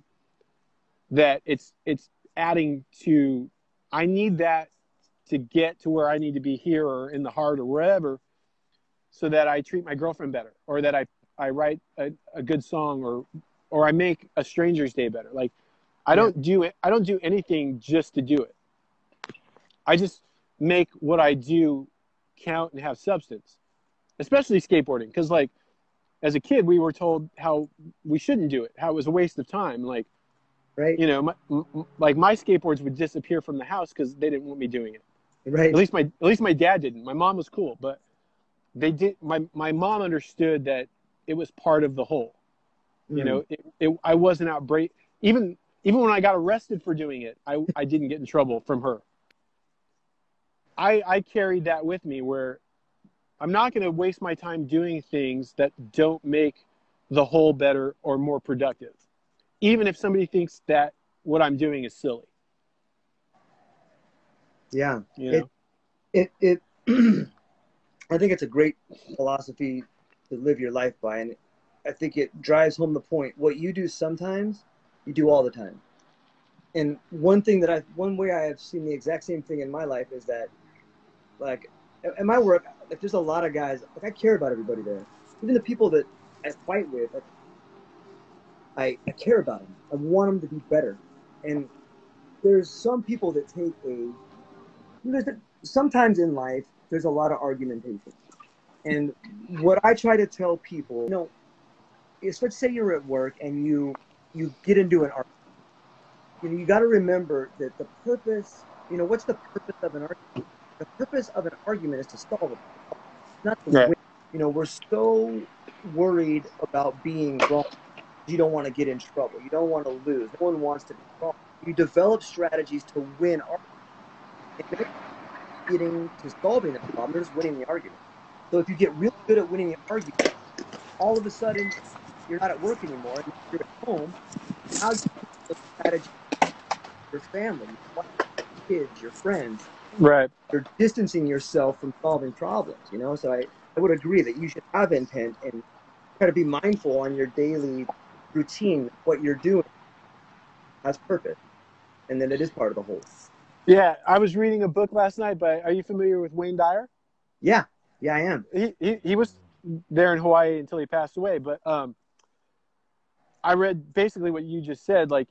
that it's it's adding to. I need that to get to where I need to be here or in the heart or wherever, so that I treat my girlfriend better, or that I I write a, a good song, or or I make a stranger's day better. Like I don't do it. I don't do anything just to do it. I just make what I do count and have substance, especially skateboarding. Because like as a kid, we were told how we shouldn't do it, how it was a waste of time. Like Right. you know, my, m- like my skateboards would disappear from the house because they didn't want me doing it. Right. At least my at least my dad didn't. My mom was cool, but they did. My my mom understood that it was part of the whole. You Mm. know, it, it, I wasn't out break. Even even when I got arrested for doing it, I I didn't get in trouble from her. I I carried that with me where I'm not going to waste my time doing things that don't make the whole better or more productive, even if somebody thinks that what I'm doing is silly. Yeah. You It- know, it it I think it's a great philosophy to live your life by and I think it drives home the point what you do sometimes you do all the time. And one thing that I one way I have seen the exact same thing in my life is that like in my work like there's a lot of guys like I care about everybody there. Even the people that I fight with like I, I care about them. I want them to be better. And there's some people that take a, there's a sometimes in life, there's a lot of argumentation. And what I try to tell people, you know, is let's say you're at work and you you get into an argument. You know, you got to remember that the purpose, you know, what's the purpose of an argument? The purpose of an argument is to solve it, not to Right. win. You know, we're so worried about being wrong. You don't want to get in trouble. You don't want to lose. No one wants to be wrong. You develop strategies to win arguments. Getting to solving the problem, just winning the argument. So if you get real good at winning the argument, all of a sudden you're not at work anymore. You're at home. How do you the strategy? Your family, your wife, your kids, your friends. Right. You're distancing yourself from solving problems. You know, so I, I would agree that you should have intent and try to be mindful on your daily routine, what you're doing has purpose, and then it is part of the whole. Yeah, I was reading a book last night. But are you familiar with Wayne Dyer? Yeah, yeah, I am. he, he he was there in Hawaii until he passed away. But um, I read basically what you just said. Like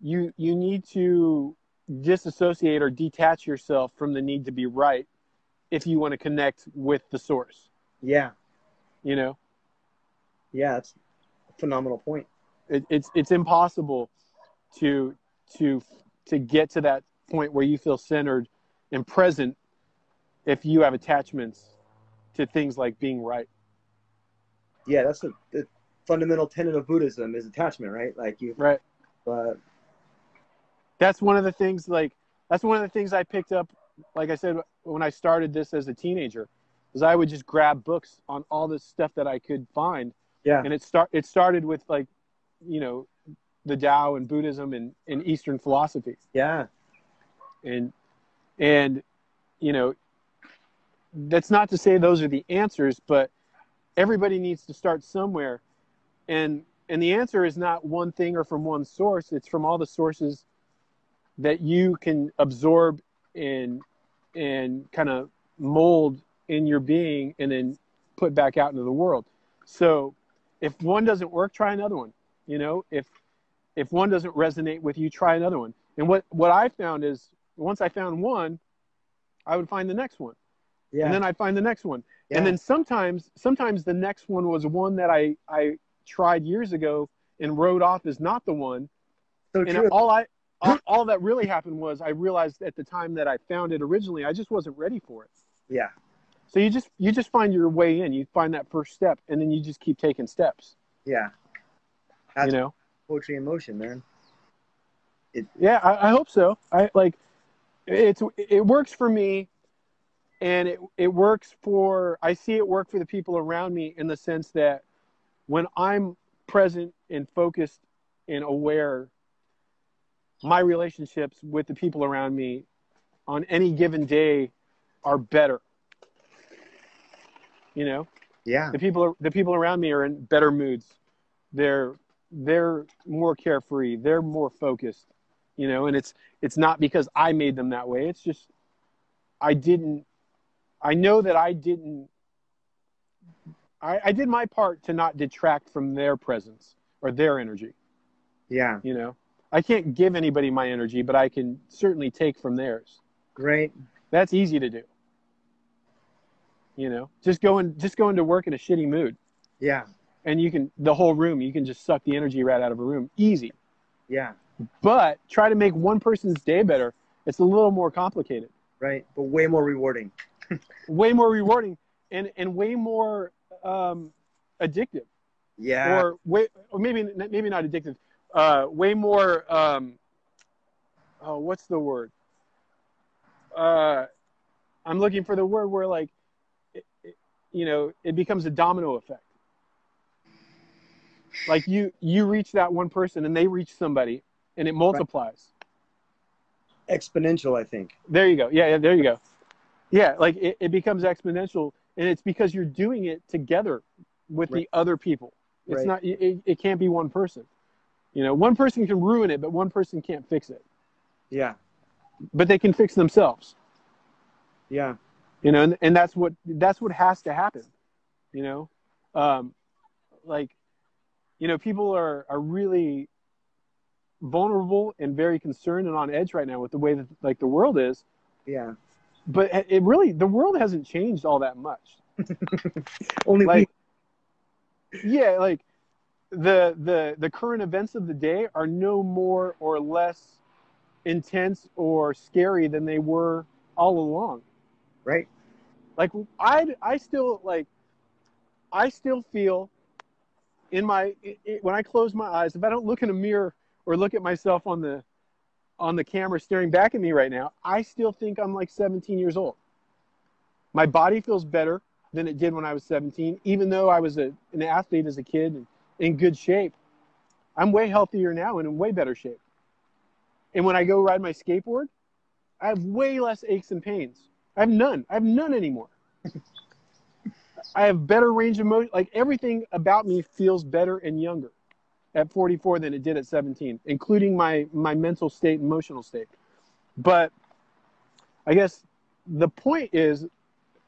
you you need to disassociate or detach yourself from the need to be right if you want to connect with the source. Yeah, You know, yeah, it's a phenomenal point. It, it's it's impossible to to to get to that point where you feel centered and present if you have attachments to things like being right. Yeah, that's the, the fundamental tenet of Buddhism is attachment, right? Like you, Right. but that's one of the things like that's one of the things i picked up like i said when i started this as a teenager is i would just grab books on all this stuff that i could find yeah, and it start it started with like you know the Tao and buddhism and, and eastern philosophy. Yeah, and and you know that's not to say those are the answers but everybody needs to start somewhere. And and the answer is not one thing or from one source. It's from all the sources that you can absorb and and kind of mold in your being and then put back out into the world. So if one doesn't work try another one you know if if one doesn't resonate with you try another one. And what what i found is once i found one i would find the next one. Yeah, and then i'd find the next one. Yeah. and then sometimes sometimes the next one was one that i i tried years ago and wrote off as not the one. So and true. all i all, all that really happened was i realized at the time that i found it originally i just wasn't ready for it. Yeah, so you just you just find your way in. You find that first step and then you just keep taking steps. Yeah. You know? poetry in motion, man. yeah I, I hope so. I like it's it works for me and it it works for i see it work for the people around me in the sense that when i'm present and focused and aware my relationships with the people around me on any given day are better. You know? Yeah, the people the people around me are in better moods. They're they're more carefree they're more focused you know and it's it's not because i made them that way. It's just i didn't i know that i didn't i i did my part to not detract from their presence or their energy. Yeah, you know i can't give anybody my energy but i can certainly take from theirs. Great. that's easy to do. You know just going just going to work in a shitty mood. Yeah, and you can the whole room you can just suck the energy right out of a room. Easy. Yeah, but try to make one person's day better. It's a little more complicated. Right. But way more rewarding. way more rewarding and and way more um addictive. Yeah, or way or maybe maybe not addictive. Uh way more um oh what's the word? Uh i'm looking for the word where like it, it, you know it becomes a domino effect like you you reach that one person and they reach somebody and it multiplies. Exponential. I think. there you go. Yeah, yeah there you go. Yeah like it, it becomes exponential and it's because you're doing it together with Right. the other people. It's Right. not it, it can't be one person. You know one person can ruin it but one person can't fix it. Yeah, but they can fix themselves. Yeah, you know and, and that's what that's what has to happen you know? Um like you know, people are are really vulnerable and very concerned and on edge right now with the way that like the world is. Yeah. But it really the world hasn't changed all that much. Only Like yeah, like the the the current events of the day are no more or less intense or scary than they were all along. right? like i i still like i still feel in my i i when i close my eyes if i don't look in a mirror or look at myself on the on the camera staring back at me right now i still think i'm like 17 years old my body feels better than it did when i was 17 even though i was a, an athlete as a kid and in good shape i'm way healthier now and in way better shape and when i go ride my skateboard i have way less aches and pains I have none. I have none anymore. I have better range of motion. Like everything about me feels better and younger at 44 than it did at 17, including my my mental state, emotional state. But I guess the point is,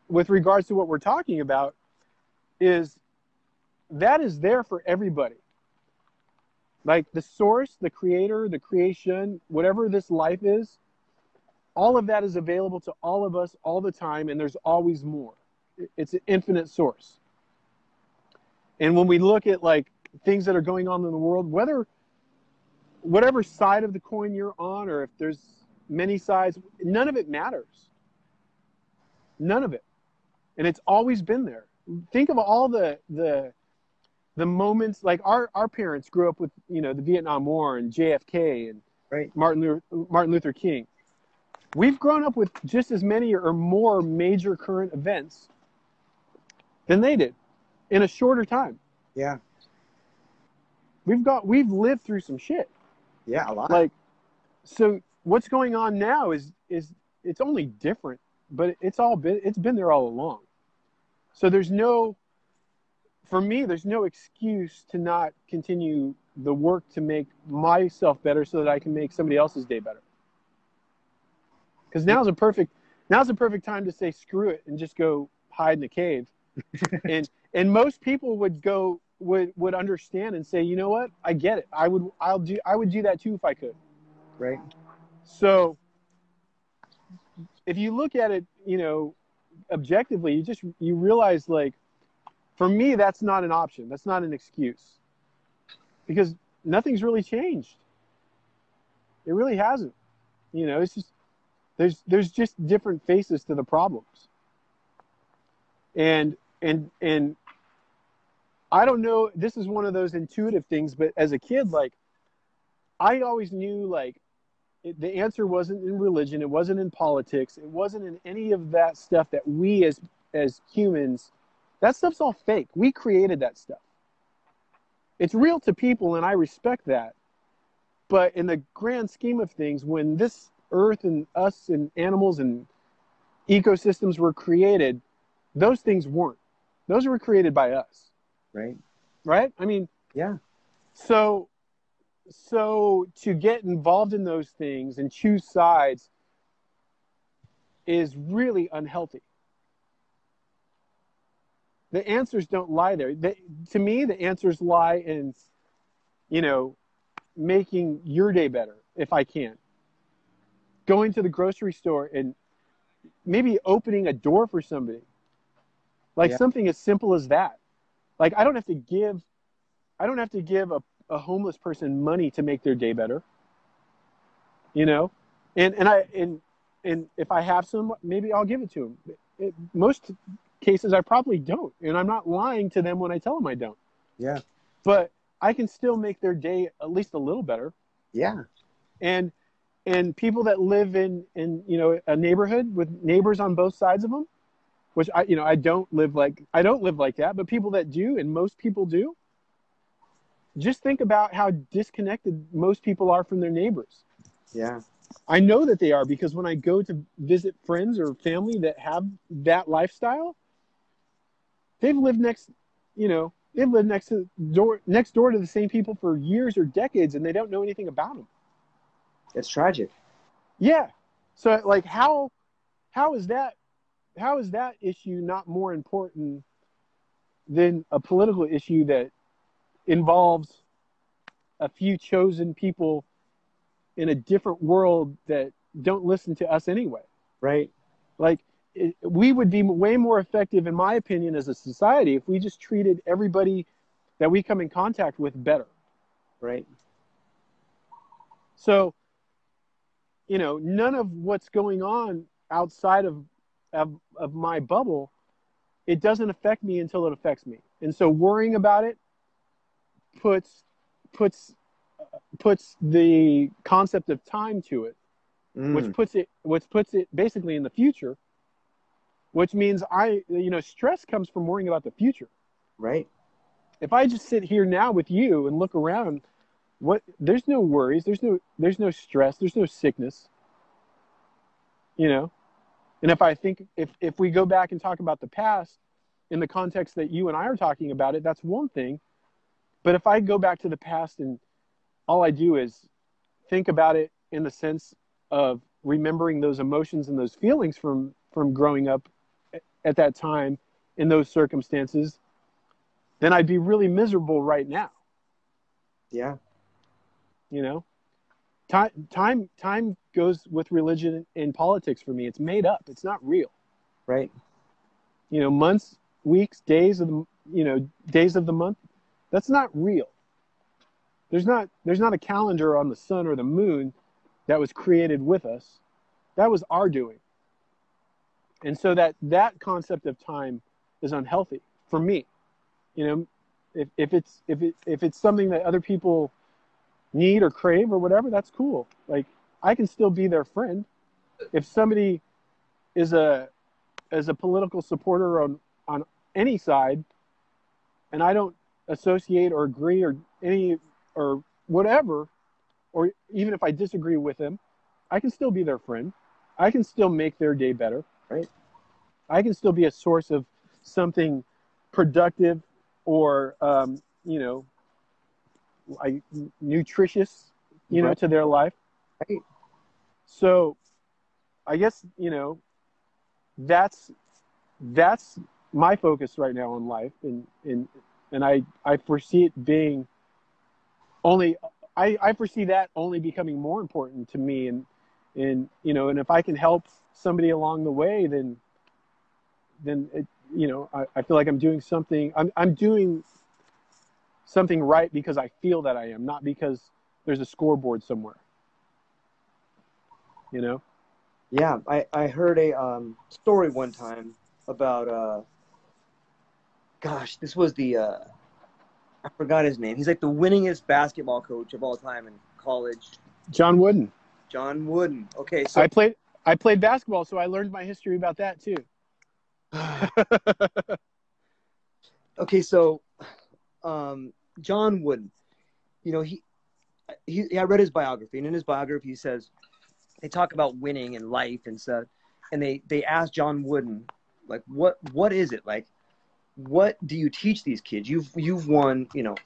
with regards to what we're talking about, is that is there for everybody. Like the source, the creator, the creation, whatever this life is, all of that is available to all of us all the time and there's always more it's an infinite source. And when we look at like things that are going on in the world whether whatever side of the coin you're on or if there's many sides none of it matters. None of it. And it's always been there. Think of all the the the moments like our our parents grew up with you know the vietnam war and jfk and Right. martin luther, martin luther king. We've grown up with just as many or more major current events than they did in a shorter time. Yeah. We've got we've lived through some shit. Yeah. A lot. Like so what's going on now is is it's only different, but it's all been it's been there all along. So there's no for me there's no excuse to not continue the work to make myself better so that I can make somebody else's day better. Because now's a perfect now's a perfect time to say screw it and just go hide in the cave. And and most people would go would would understand and say, you know what, I get it. I would I'll do I would do that too if I could. right. So if you look at it, you know, objectively, you just you realize like for me that's not an option. That's not an excuse. Because nothing's really changed. It really hasn't. You know, it's just there's there's just different faces to the problems. And and and I don't know, this is one of those intuitive things, but as a kid like I always knew like it, the answer wasn't in religion it wasn't in politics it wasn't in any of that stuff that we as as humans that stuff's all fake. We created that stuff. It's real to people and i respect that. But in the grand scheme of things when this earth and us and animals and ecosystems were created those things weren't those were created by us. Right. right? I mean Yeah. so so to get involved in those things and choose sides is really unhealthy. The answers don't lie there. The, to me the answers lie in you know making your day better if i can. Going to the grocery store and maybe opening a door for somebody like Yeah. something as simple as that. Like i don't have to give i don't have to give a, a homeless person money to make their day better. You know? And and i and and if i have some maybe i'll give it to them it, most cases i probably don't. And i'm not lying to them when i tell them i don't. Yeah. but i can still make their day at least a little better. Yeah. and and people that live in in you know a neighborhood with neighbors on both sides of them which i you know i don't live like i don't live like that but people that do and most people do just think about how disconnected most people are from their neighbors Yeah. i know that they are because when i go to visit friends or family that have that lifestyle they've lived next you know they've lived next to door next door to the same people for years or decades and they don't know anything about them It's tragic. yeah. So like how how is that how is that issue not more important than a political issue that involves a few chosen people in a different world that don't listen to us anyway. Right. Like it, we would be way more effective, in my opinion, as a society if we just treated everybody that we come in contact with better. Right. So, you know, none of what's going on outside of, of, of my bubble, it doesn't affect me until it affects me. And so worrying about it puts puts puts the concept of time to it, Mm. which puts it which puts it basically in the future, which means I you know stress comes from worrying about the future. right. If I just sit here now with you and look around, what there's no worries, there's no there's no stress, there's no sickness. You know? And if I think if if we go back and talk about the past in the context that you and I are talking about it, that's one thing. But if I go back to the past and all I do is think about it in the sense of remembering those emotions and those feelings from from growing up at that time in those circumstances, then I'd be really miserable right now. Yeah. You know, time time time goes with religion and politics for me. It's made up. It's not real. Right. You know, months, weeks, days of the you know days of the month. That's not real. There's not there's not a calendar on the sun or the moon that was created with us. That was our doing. And so that that concept of time is unhealthy for me. You know, if, if it's if it if it's something that other people need or crave or whatever, that's cool. Like I can still be their friend. If somebody is a as a political supporter on on any side, and I don't associate or agree or any or whatever, or even if I disagree with them, I can still be their friend. I can still make their day better. Right. I can still be a source of something productive or um, you know like nutritious you know Right. to their life Right. so i guess you know that's that's my focus right now in life and and and i i foresee it being only i i foresee that only becoming more important to me and and you know and if i can help somebody along the way then then it, you know I, I feel like i'm doing something i'm i'm doing something right because i feel that i am not because there's a scoreboard somewhere you know Yeah, I, I heard a um, story one time about uh, gosh, this was the uh, I forgot his name. He's like the winningest basketball coach of all time in college. john wooden John Wooden. Okay, so i played i played basketball so i learned my history about that too okay, so um, John Wooden, you know, he, he, I read his biography, and in his biography, he says they talk about winning and life and stuff, and they they ask John Wooden, like, what what is it like? What do you teach these kids? You've you've won, you know,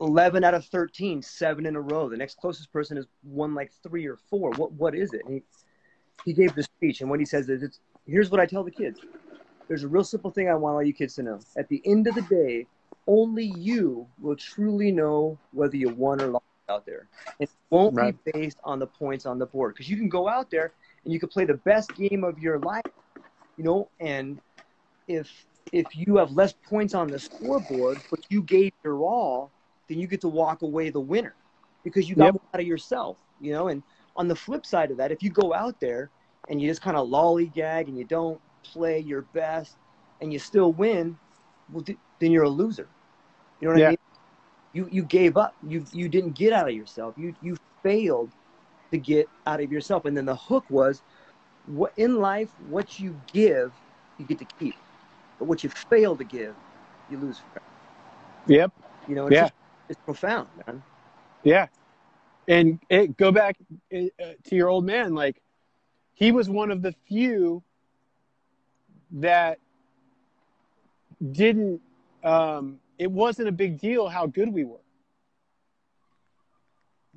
eleven out of 13, seven in a row. The next closest person has won like three or four. What what is it? And he he gave the speech, and what he says is, it's here's what I tell the kids. There's a real simple thing I want all you kids to know. At the end of the day, only you will truly know whether you won or lost out there. It won't Right. be based on the points on the board because you can go out there and you can play the best game of your life, you know, and if if you have less points on the scoreboard, but you gave your all, then you get to walk away the winner because you got Yep. out of yourself, you know. And on the flip side of that, if you go out there and you just kind of lollygag and you don't play your best and you still win, well, th- then you're a loser. You know what Yeah. I mean? You you gave up. You you didn't get out of yourself. You you failed to get out of yourself. And then the hook was, what in life, what you give, you get to keep, but what you fail to give, you lose. yep You know, it's, Yeah. just, it's profound, man. Yeah, and it, go back uh, to your old man. Like he was one of the few that didn't. Um, it wasn't a big deal how good we were,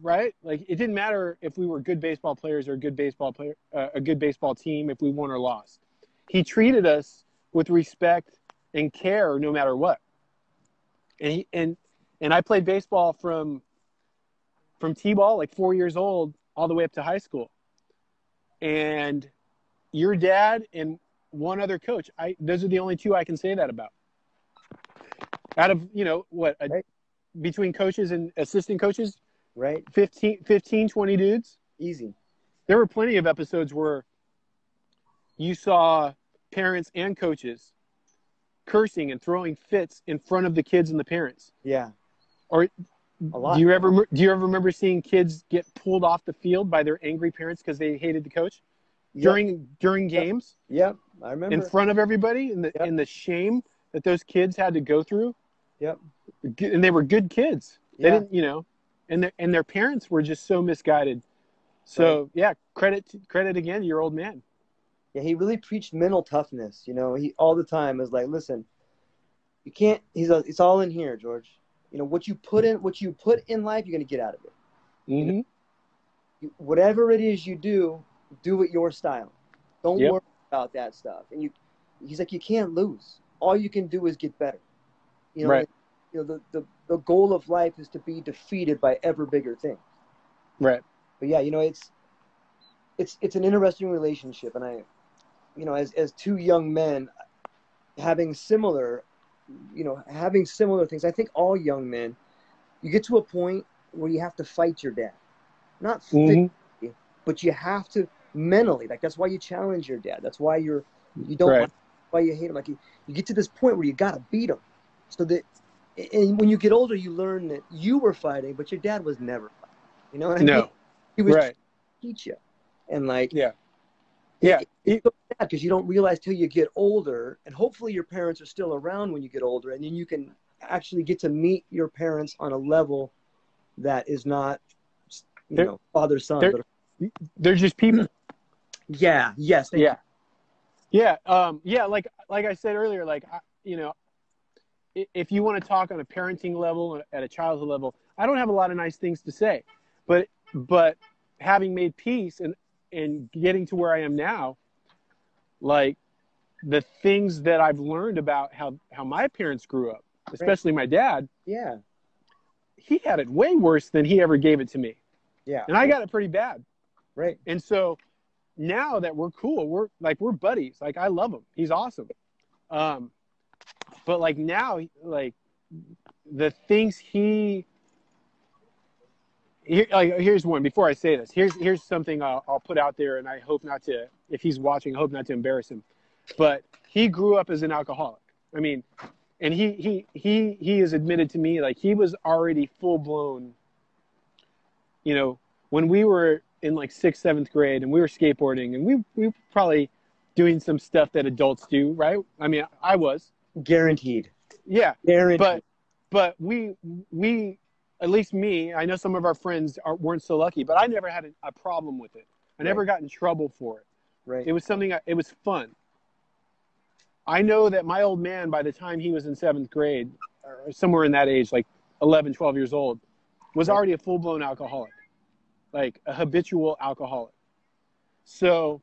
right? Like it didn't matter if we were good baseball players or a good baseball player, uh, a good baseball team, if we won or lost. He treated us with respect and care, no matter what. And he, and and I played baseball from from t-ball, like four years old, all the way up to high school. And your dad and one other coach, I those are the only two I can say that about. Out of you know what a, Right. between coaches and assistant coaches, Right? 15, 15, 20 dudes. Easy. There were plenty of episodes where you saw parents and coaches cursing and throwing fits in front of the kids and the parents. Yeah. Or A lot. do you ever do you ever remember seeing kids get pulled off the field by their angry parents because they hated the coach Yep. during during Yep. games Yep. I remember. in front of everybody and the Yep. and the shame that those kids had to go through? Yep. And they were good kids. They Yeah. didn't, you know, and their and their parents were just so misguided. So yeah, credit credit again to your old man. Yeah, he really preached mental toughness. You know, he all the time was like, "Listen, you can't." He's a, it's all in here, George. You know what you put in, what you put in life, you're gonna get out of it. Mm-hmm. You, whatever it is you do, do it your style. Don't Yep. worry about that stuff. And you, he's like, you can't lose. All you can do is get better. You know, Right. you know the, the the goal of life is to be defeated by ever bigger things. Right. but yeah, you know, it's it's it's an interesting relationship, and I, you know, as as two young men having similar, you know, having similar things. I think all young men, you get to a point where you have to fight your dad, not Mhm. physically, but you have to mentally. Like that's why you challenge your dad. That's why you're you don't Right. why you hate him. Like you, you get to this point where you got to beat him, so that. And when you get older, you learn that you were fighting, but your dad was never fighting. You know what I mean? No. He was Right. teach you. And like, Yeah. Yeah. it's so because you don't realize till you get older, and hopefully your parents are still around when you get older, and then you can actually get to meet your parents on a level that is not, you They're- know, father son. they're- But They're just people. yeah, yes, yeah. Yeah. Um, yeah. Like, like I said earlier, like, I, you know, if you want to talk on a parenting level, at a childhood level, I don't have a lot of nice things to say, but, but having made peace and, and getting to where I am now, like the things that I've learned about how, how my parents grew up, especially my dad, yeah, he had it way worse than he ever gave it to me. yeah, And I got it pretty bad. right, And so now that we're cool, we're like we're buddies. Like I love him. He's awesome. Um, but like now, like the things he here, like, here's one. Before I say this, here's here's something I'll, I'll put out there, and I hope not to. If he's watching, I hope not to embarrass him. But he grew up as an alcoholic. I mean, and he he he he has admitted to me like he was already full blown. You know, when we were in like sixth, seventh grade, and we were skateboarding, and we we were probably doing some stuff that adults do, right? I mean, I was, guaranteed, yeah, guaranteed. but but we we at least me, I know some of our friends are, weren't so lucky, but I never had a, a problem with it. I never got in trouble for it. right, It was something. I, it was fun. I know that my old man, by the time he was in seventh grade, or somewhere in that age, like 11, 12 years old, was Right. already a full blown alcoholic, like a habitual alcoholic. So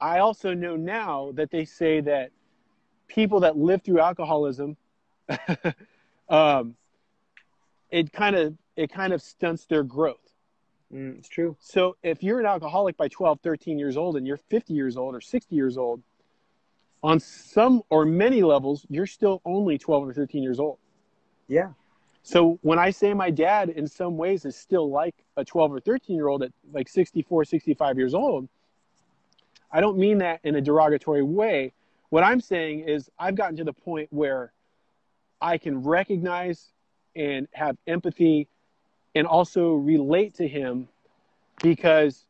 I also know now that they say that people that live through alcoholism, um, it kind of it kind of stunts their growth. Mm, it's true. So if you're an alcoholic by 12, 13 years old and you're 50 years old or 60 years old, on some or many levels, you're still only 12 or 13 years old. Yeah, So when I say my dad in some ways is still like a 12 or 13 year old at like 64, 65 years old, I don't mean that in a derogatory way. What I'm saying is I've gotten to the point where I can recognize and have empathy and also relate to him because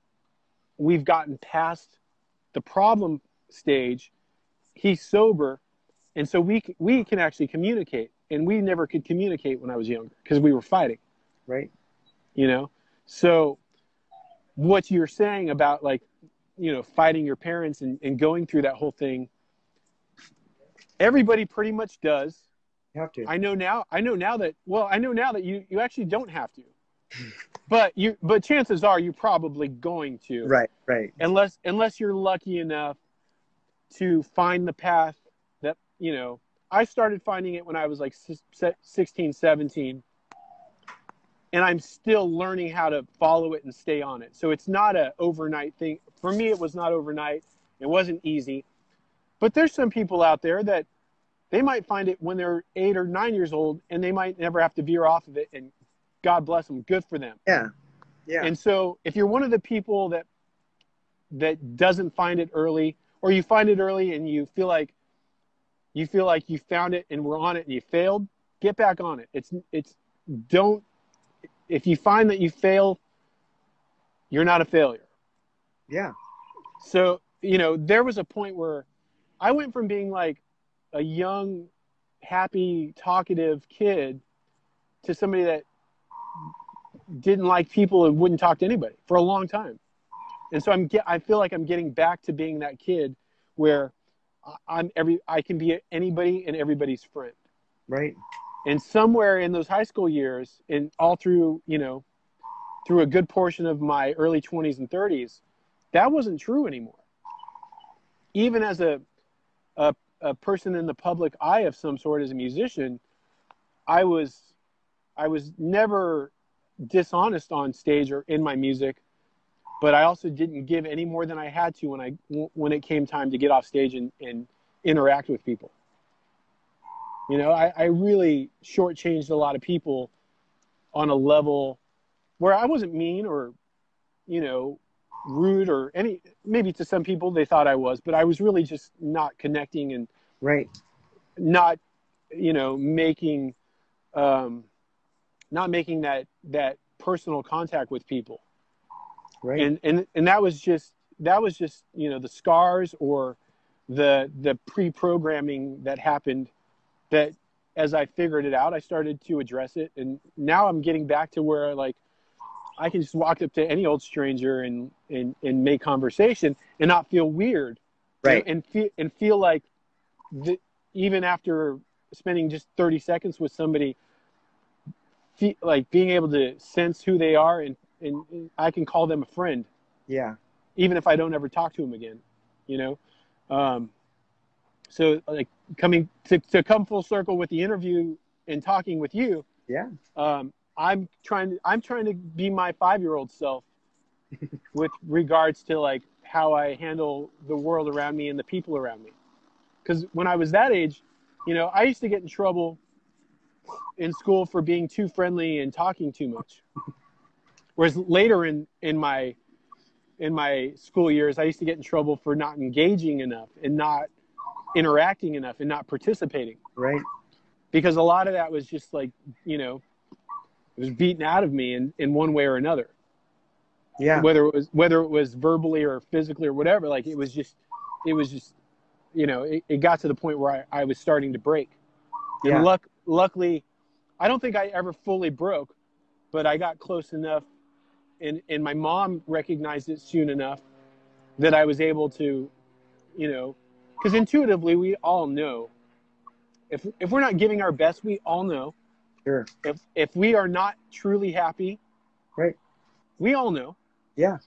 we've gotten past the problem stage. He's sober, and so we we can actually communicate. And we never could communicate when I was younger because we were fighting, right. you know. So, what you're saying about like, you know, fighting your parents and, and going through that whole thing, everybody pretty much does. You have to. I know now. I know now that. Well, I know now that you you actually don't have to, but you but chances are you're probably going to, right, right. unless unless you're lucky enough to find the path that you know I started finding it when I was like 16, 17. And I'm still learning how to follow it and stay on it. So it's not a overnight thing. For me, it was not overnight. It wasn't easy. But there's some people out there that they might find it when they're eight or nine years old and they might never have to veer off of it. And God bless them. Good for them. Yeah. Yeah. And so if you're one of the people that that doesn't find it early, or you find it early and you feel like you feel like you found it and we're on it and you failed, get back on it. It's it's don't if you find that you fail, you're not a failure. Yeah. So, you know, there was a point where I went from being like a young, happy, talkative kid to somebody that didn't like people and wouldn't talk to anybody for a long time. And so I'm get, I feel like I'm getting back to being that kid where I'm every I can be anybody and everybody's friend. Right. And somewhere in those high school years and all through, you know, through a good portion of my early 20s and 30s, that wasn't true anymore. Even as a, a, a person in the public eye of some sort as a musician, I was I was never dishonest on stage or in my music but I also didn't give any more than I had to when I when it came time to get off stage and, and interact with people. You know, I, I really shortchanged a lot of people on a level where I wasn't mean or, you know, rude or any maybe to some people they thought I was, but I was really just not connecting and right. not you know making um not making that that personal contact with people. Right. And and and that was just that was just you know the scars or the the pre-programming that happened that as i figured it out i started to address it. And now i'm getting back to where like i can just walk up to any old stranger and and, and make conversation and not feel weird right and feel and feel like the, even after spending just 30 seconds with somebody feel, like being able to sense who they are and and I can call them a friend. Yeah. Even if I don't ever talk to them again, you know. Um, so like coming to to come full circle with the interview and talking with you. Yeah. Um, I'm trying to I'm trying to be my five year old self with regards to like how I handle the world around me and the people around me. Because when I was that age, you know, I used to get in trouble in school for being too friendly and talking too much. Whereas later in in my in my school years, I used to get in trouble for not engaging enough and not interacting enough and not participating. Right. Because a lot of that was just like you know, it was beaten out of me in in one way or another. Yeah. Whether it was whether it was verbally or physically or whatever, like it was just it was just you know it, it got to the point where I, I was starting to break. And Yeah. luck luckily, I don't think I ever fully broke, but I got close enough and and my mom recognized it soon enough that I was able to, you know, because intuitively we all know if if we're not giving our best, we all know Sure. if if we are not truly happy, Right. We all know. Yeah.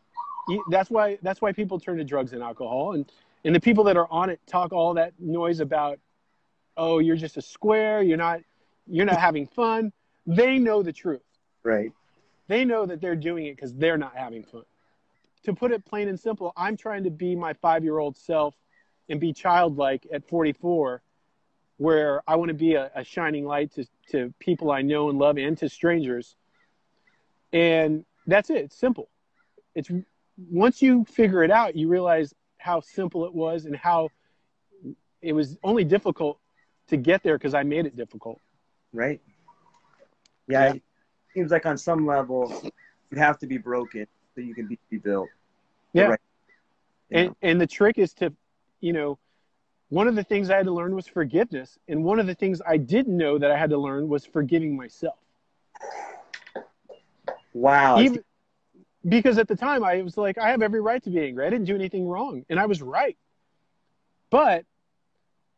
That's why that's why people turn to drugs and alcohol, and and the people that are on it talk all that noise about, oh, you're just a square, you're not you're not having fun. They know the truth Right. they know that they're doing it because they're not having fun. To put it plain and simple, I'm trying to be my five year old self and be childlike at 44, where I want to be a, a shining light to, to people I know and love and to strangers. And that's it. It's simple. It's once you figure it out, you realize how simple it was and how it was only difficult to get there because I made it difficult. Right. Yeah. Yeah. It seems like on some level you have to be broken so you can be, built. Yeah. Right. And know? and the trick is to you know one of the things i had to learn was forgiveness and one of the things i didn't know that i had to learn was forgiving myself Wow. even because at the time i was like i have every right to be angry i didn't do anything wrong and i was right but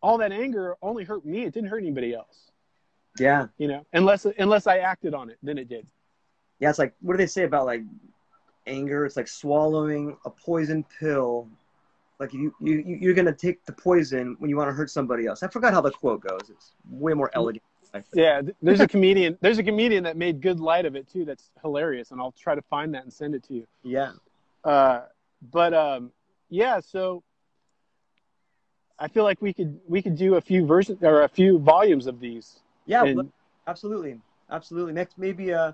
all that anger only hurt me it didn't hurt anybody else yeah. you know unless unless i acted on it then it did Yeah. It's like, what do they say about like anger? It's like swallowing a poison pill Like you, you, you're gonna take the poison when you want to hurt somebody else. I forgot how the quote goes. It's way more elegant. Yeah, there's a comedian. There's a comedian that made good light of it too. That's hilarious, and I'll try to find that and send it to you. Yeah. Uh, but um, yeah, so I feel like we could we could do a few versions or a few volumes of these. Yeah, and, absolutely, absolutely. Next, maybe uh,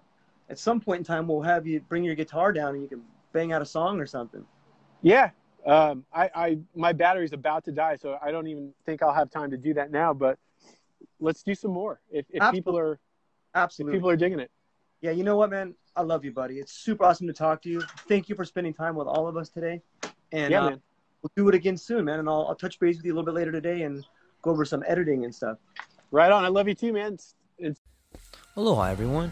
at some point in time, we'll have you bring your guitar down and you can bang out a song or something. Yeah, um, I, I my battery's about to die, so I don't even think I'll have time to do that now. But let's do some more if, if people are absolutely if people are digging it. Yeah, you know what, man? I love you, buddy. It's super awesome to talk to you. Thank you for spending time with all of us today. And yeah, uh, man. we'll do it again soon, man. And I'll, I'll touch base with you a little bit later today and go over some editing and stuff. Right on. I love you too, man. It's, it's... Aloha, everyone.